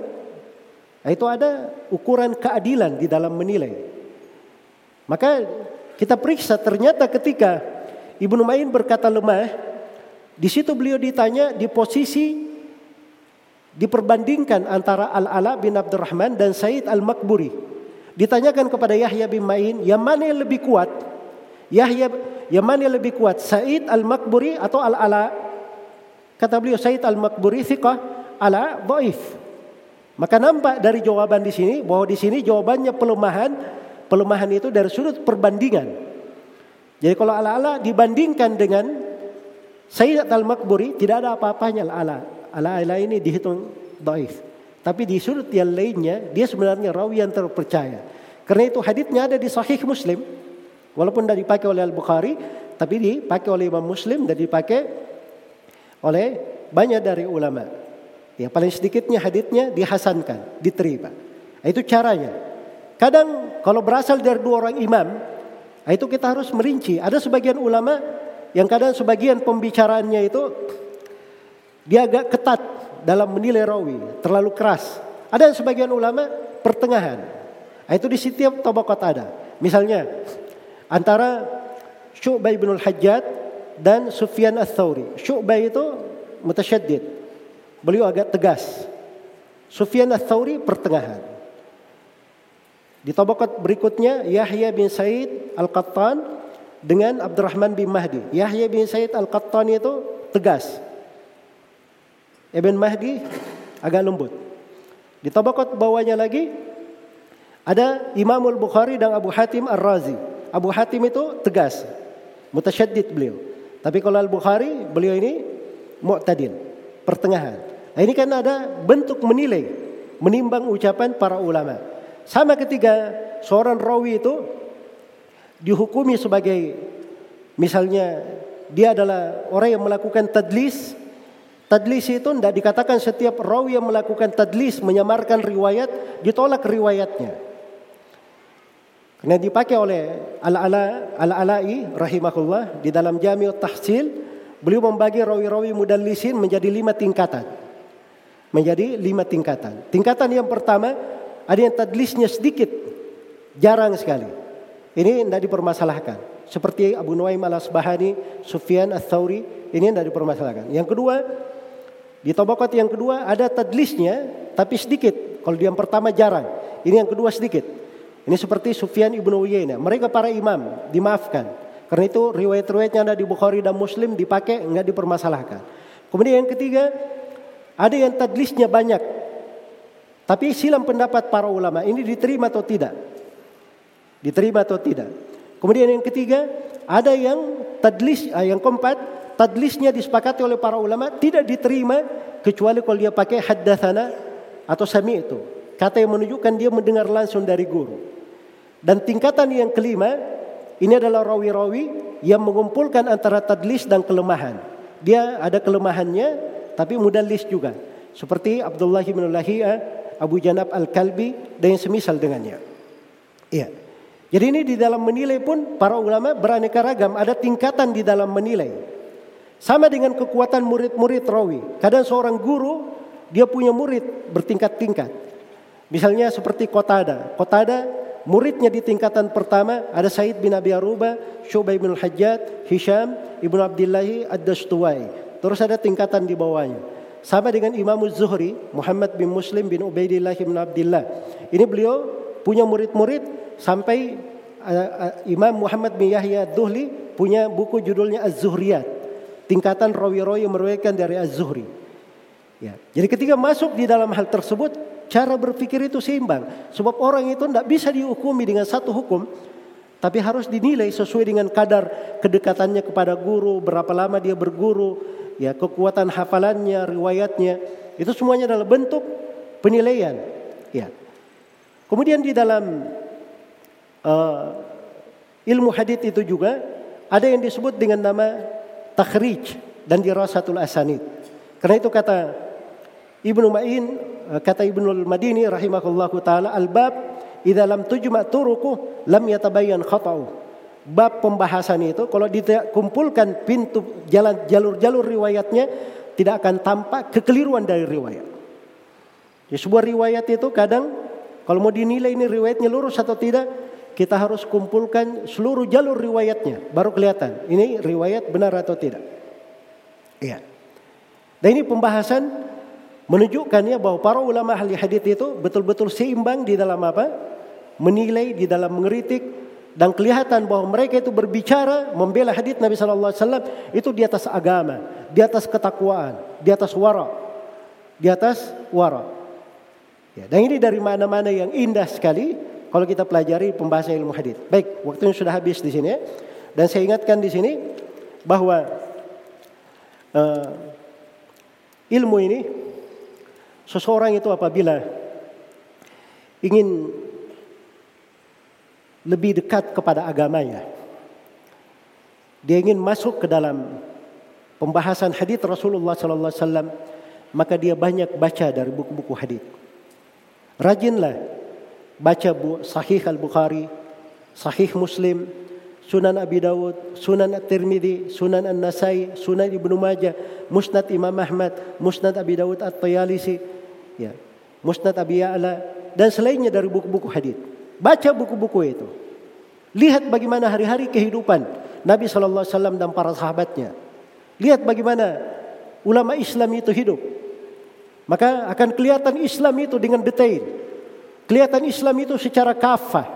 A: Nah, itu ada ukuran keadilan di dalam menilai. Maka kita periksa ternyata ketika Ibnu Ma'in berkata lemah, di situ beliau ditanya di posisi diperbandingkan antara Al-Ala bin Abdurrahman dan Said Al-Makburi. Ditanyakan kepada Yahya bin Ma'in, yang mana yang lebih kuat? Yahya yang mana yang lebih kuat? Said Al-Makburi atau Al-Ala? Kata beliau Said Al-Makburi thiqah, Ala dhaif. Maka nampak dari jawaban di sini bahwa di sini jawabannya pelemahan, pelemahan itu dari sudut perbandingan. Jadi kalau Ala-Ala dibandingkan dengan Said Al-Makburi tidak ada apa-apanya Ala-Ala. Ala-Ala ini dihitung dhaif. Tapi di sudut yang lainnya dia sebenarnya rawi yang terpercaya. Karena itu hadisnya ada di Sahih Muslim. Walaupun tidak dipakai oleh Al Bukhari, tapi dipakai oleh Imam Muslim dan dipakai oleh banyak dari ulama. Ya paling sedikitnya hadisnya dihasankan, diterima. Itu caranya. Kadang kalau berasal dari dua orang imam, itu kita harus merinci. Ada sebagian ulama yang kadang sebagian pembicaraannya itu dia agak ketat dalam menilai rawi, terlalu keras. Ada sebagian ulama pertengahan. Nah, itu di setiap tabaqat ada. Misalnya antara Syu'bah bin Al-Hajjad dan Sufyan Ats-Tsauri. Syu'bah itu mutasyaddid. Beliau agak tegas. Sufyan Ats-Tsauri pertengahan. Di tabaqat berikutnya Yahya bin Said Al-Qattan dengan Abdurrahman bin Mahdi. Yahya bin Said Al-Qattan itu tegas. Ibn Mahdi agak lembut. Di tabaqat bawahnya lagi ada Imam Al-Bukhari dan Abu Hatim Ar-Razi. Abu Hatim itu tegas, mutasyaddid beliau. Tapi kalau Al-Bukhari beliau ini mu'tadil, pertengahan. Nah, ini kan ada bentuk menilai, menimbang ucapan para ulama. Sama ketika seorang rawi itu dihukumi sebagai misalnya dia adalah orang yang melakukan tadlis Tadlis itu tidak dikatakan setiap rawi yang melakukan tadlis menyamarkan riwayat ditolak riwayatnya. Karena dipakai oleh Al-Ala Al-Ala'i rahimahullah di dalam Jami'ut Tahsil beliau membagi rawi-rawi mudallisin menjadi lima tingkatan. Menjadi lima tingkatan. Tingkatan yang pertama ada yang tadlisnya sedikit, jarang sekali. Ini tidak dipermasalahkan. Seperti Abu Nuaim al-Asbahani, Sufyan al-Thawri, ini tidak dipermasalahkan. Yang kedua, di tabakat yang kedua ada tadlisnya tapi sedikit. Kalau dia yang pertama jarang. Ini yang kedua sedikit. Ini seperti Sufyan ibnu Uyainah. Mereka para imam dimaafkan. Karena itu riwayat-riwayatnya ada di Bukhari dan Muslim dipakai nggak dipermasalahkan. Kemudian yang ketiga ada yang tadlisnya banyak. Tapi silam pendapat para ulama ini diterima atau tidak? Diterima atau tidak? Kemudian yang ketiga ada yang tadlis, eh, yang keempat tadlisnya disepakati oleh para ulama tidak diterima kecuali kalau dia pakai haddatsana atau sami itu. Kata yang menunjukkan dia mendengar langsung dari guru. Dan tingkatan yang kelima, ini adalah rawi-rawi yang mengumpulkan antara tadlis dan kelemahan. Dia ada kelemahannya, tapi mudallis juga. Seperti Abdullah bin Lahia, Abu Janab Al-Kalbi, dan yang semisal dengannya. Iya. Jadi ini di dalam menilai pun para ulama beraneka ragam, ada tingkatan di dalam menilai. Sama dengan kekuatan murid-murid rawi. Kadang seorang guru dia punya murid bertingkat-tingkat. Misalnya seperti Qatada. Qatada muridnya di tingkatan pertama ada Said bin Abi Aruba, Syubay bin Hajjat, Hisham, Ibnu Abdillahi Ad-Dastuwai. Terus ada tingkatan di bawahnya. Sama dengan Imam Zuhri, Muhammad bin Muslim bin Ubaidillah bin Abdullah. Ini beliau punya murid-murid sampai uh, uh, Imam Muhammad bin Yahya Duhli punya buku judulnya Az-Zuhriyat. Tingkatan rawi-rawi yang meriwayatkan dari Az-Zuhri. Ya. Jadi ketika masuk di dalam hal tersebut, Cara berpikir itu seimbang. Sebab orang itu tidak bisa dihukumi dengan satu hukum. Tapi harus dinilai sesuai dengan kadar kedekatannya kepada guru. Berapa lama dia berguru. ya Kekuatan hafalannya, riwayatnya. Itu semuanya adalah bentuk penilaian. Ya. Kemudian di dalam uh, ilmu hadith itu juga ada yang disebut dengan nama takhrij dan dirasatul asanid. Karena itu kata Ibnu Ma'in Eh, kata Ibnu Madini rahimahullahu taala al-bab idza lam tujma turuku lam yatabayyan khata'u. Bab pembahasan itu kalau dikumpulkan pintu jalan jalur-jalur riwayatnya tidak akan tampak kekeliruan dari riwayat. Ya, sebuah riwayat itu kadang kalau mau dinilai ini riwayatnya lurus atau tidak, kita harus kumpulkan seluruh jalur riwayatnya baru kelihatan ini riwayat benar atau tidak. Iya. Dan ini pembahasan menunjukkannya bahwa para ulama ahli hadis itu betul-betul seimbang di dalam apa? Menilai, di dalam mengeritik dan kelihatan bahwa mereka itu berbicara membela hadis Nabi wasallam itu di atas agama, di atas ketakwaan, di atas wara. Di atas wara. Ya, dan ini dari mana-mana yang indah sekali kalau kita pelajari pembahasan ilmu hadis. Baik, waktunya sudah habis di sini. Dan saya ingatkan di sini bahwa uh, ilmu ini Seseorang itu apabila ingin lebih dekat kepada agamanya, dia ingin masuk ke dalam pembahasan hadis Rasulullah sallallahu alaihi wasallam, maka dia banyak baca dari buku-buku hadis. Rajinlah baca Sahih Al-Bukhari, Sahih Muslim, Sunan Abi Dawud, Sunan At-Tirmidzi, Sunan An-Nasai, Sunan Ibnu Majah, Musnad Imam Ahmad, Musnad Abi Dawud At-Tayalisi, ya, Musnad Abi Ya'la dan selainnya dari buku-buku hadis. Baca buku-buku itu. Lihat bagaimana hari-hari kehidupan Nabi Shallallahu Alaihi Wasallam dan para sahabatnya. Lihat bagaimana ulama Islam itu hidup. Maka akan kelihatan Islam itu dengan detail. Kelihatan Islam itu secara kafah.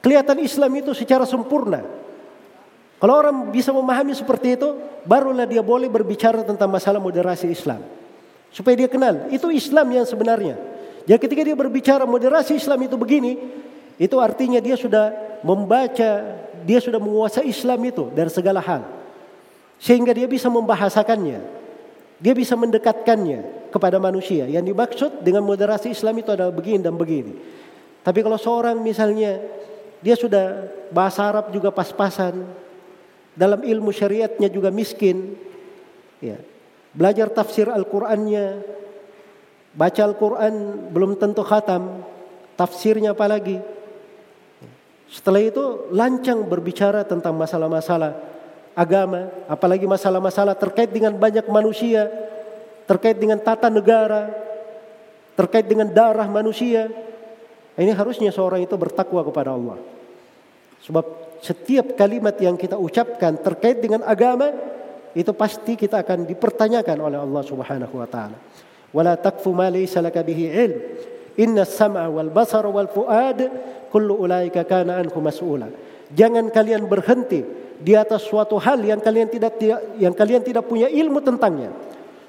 A: Kelihatan Islam itu secara sempurna. Kalau orang bisa memahami seperti itu, barulah dia boleh berbicara tentang masalah moderasi Islam. Supaya dia kenal, itu Islam yang sebenarnya. Jadi ketika dia berbicara moderasi Islam itu begini, itu artinya dia sudah membaca, dia sudah menguasai Islam itu dari segala hal. Sehingga dia bisa membahasakannya. Dia bisa mendekatkannya kepada manusia. Yang dimaksud dengan moderasi Islam itu adalah begini dan begini. Tapi kalau seorang misalnya dia sudah bahasa Arab juga pas-pasan, dalam ilmu syariatnya juga miskin, ya, belajar tafsir Al-Qur'annya, baca Al-Qur'an belum tentu khatam, tafsirnya apalagi. Setelah itu lancang berbicara tentang masalah-masalah agama, apalagi masalah-masalah terkait dengan banyak manusia, terkait dengan tata negara, terkait dengan darah manusia. Ini harusnya seorang itu bertakwa kepada Allah. Sebab setiap kalimat yang kita ucapkan terkait dengan agama itu pasti kita akan dipertanyakan oleh Allah Subhanahu wa taala. Wala takfu ma laysa bihi ilm. Inna sam'a wal basar wal fuad kullu ulaika kana anhu mas'ula. Jangan kalian berhenti di atas suatu hal yang kalian tidak yang kalian tidak punya ilmu tentangnya.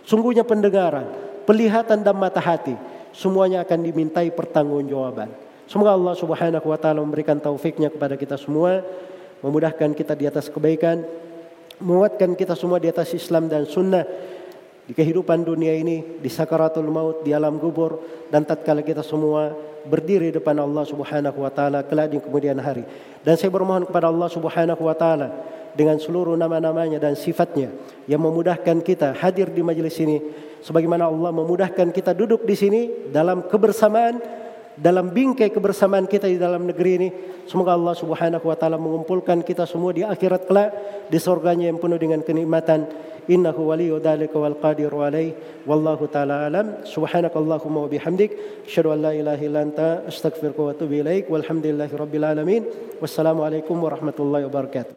A: Sungguhnya pendengaran, penglihatan dan mata hati semuanya akan dimintai pertanggungjawaban. Semoga Allah Subhanahu wa taala memberikan taufiknya kepada kita semua, memudahkan kita di atas kebaikan, menguatkan kita semua di atas Islam dan sunnah di kehidupan dunia ini, di sakaratul maut, di alam kubur dan tatkala kita semua berdiri depan Allah Subhanahu wa taala kelak di kemudian hari. Dan saya bermohon kepada Allah Subhanahu wa taala dengan seluruh nama-namanya dan sifatnya yang memudahkan kita hadir di majelis ini sebagaimana Allah memudahkan kita duduk di sini dalam kebersamaan dalam bingkai kebersamaan kita di dalam negeri ini semoga Allah Subhanahu wa taala mengumpulkan kita semua di akhirat kelak di surganya yang penuh dengan kenikmatan. Innahu waliyyu dzalika wal qadiru alaih wallahu taala alam. Subhanakallahumma wa bihamdik. Asyhadu an la ilaha illa anta. Astaghfiruka wa atubu ilaik. Walhamdulillahi rabbil alamin. Wassalamu alaikum warahmatullahi wabarakatuh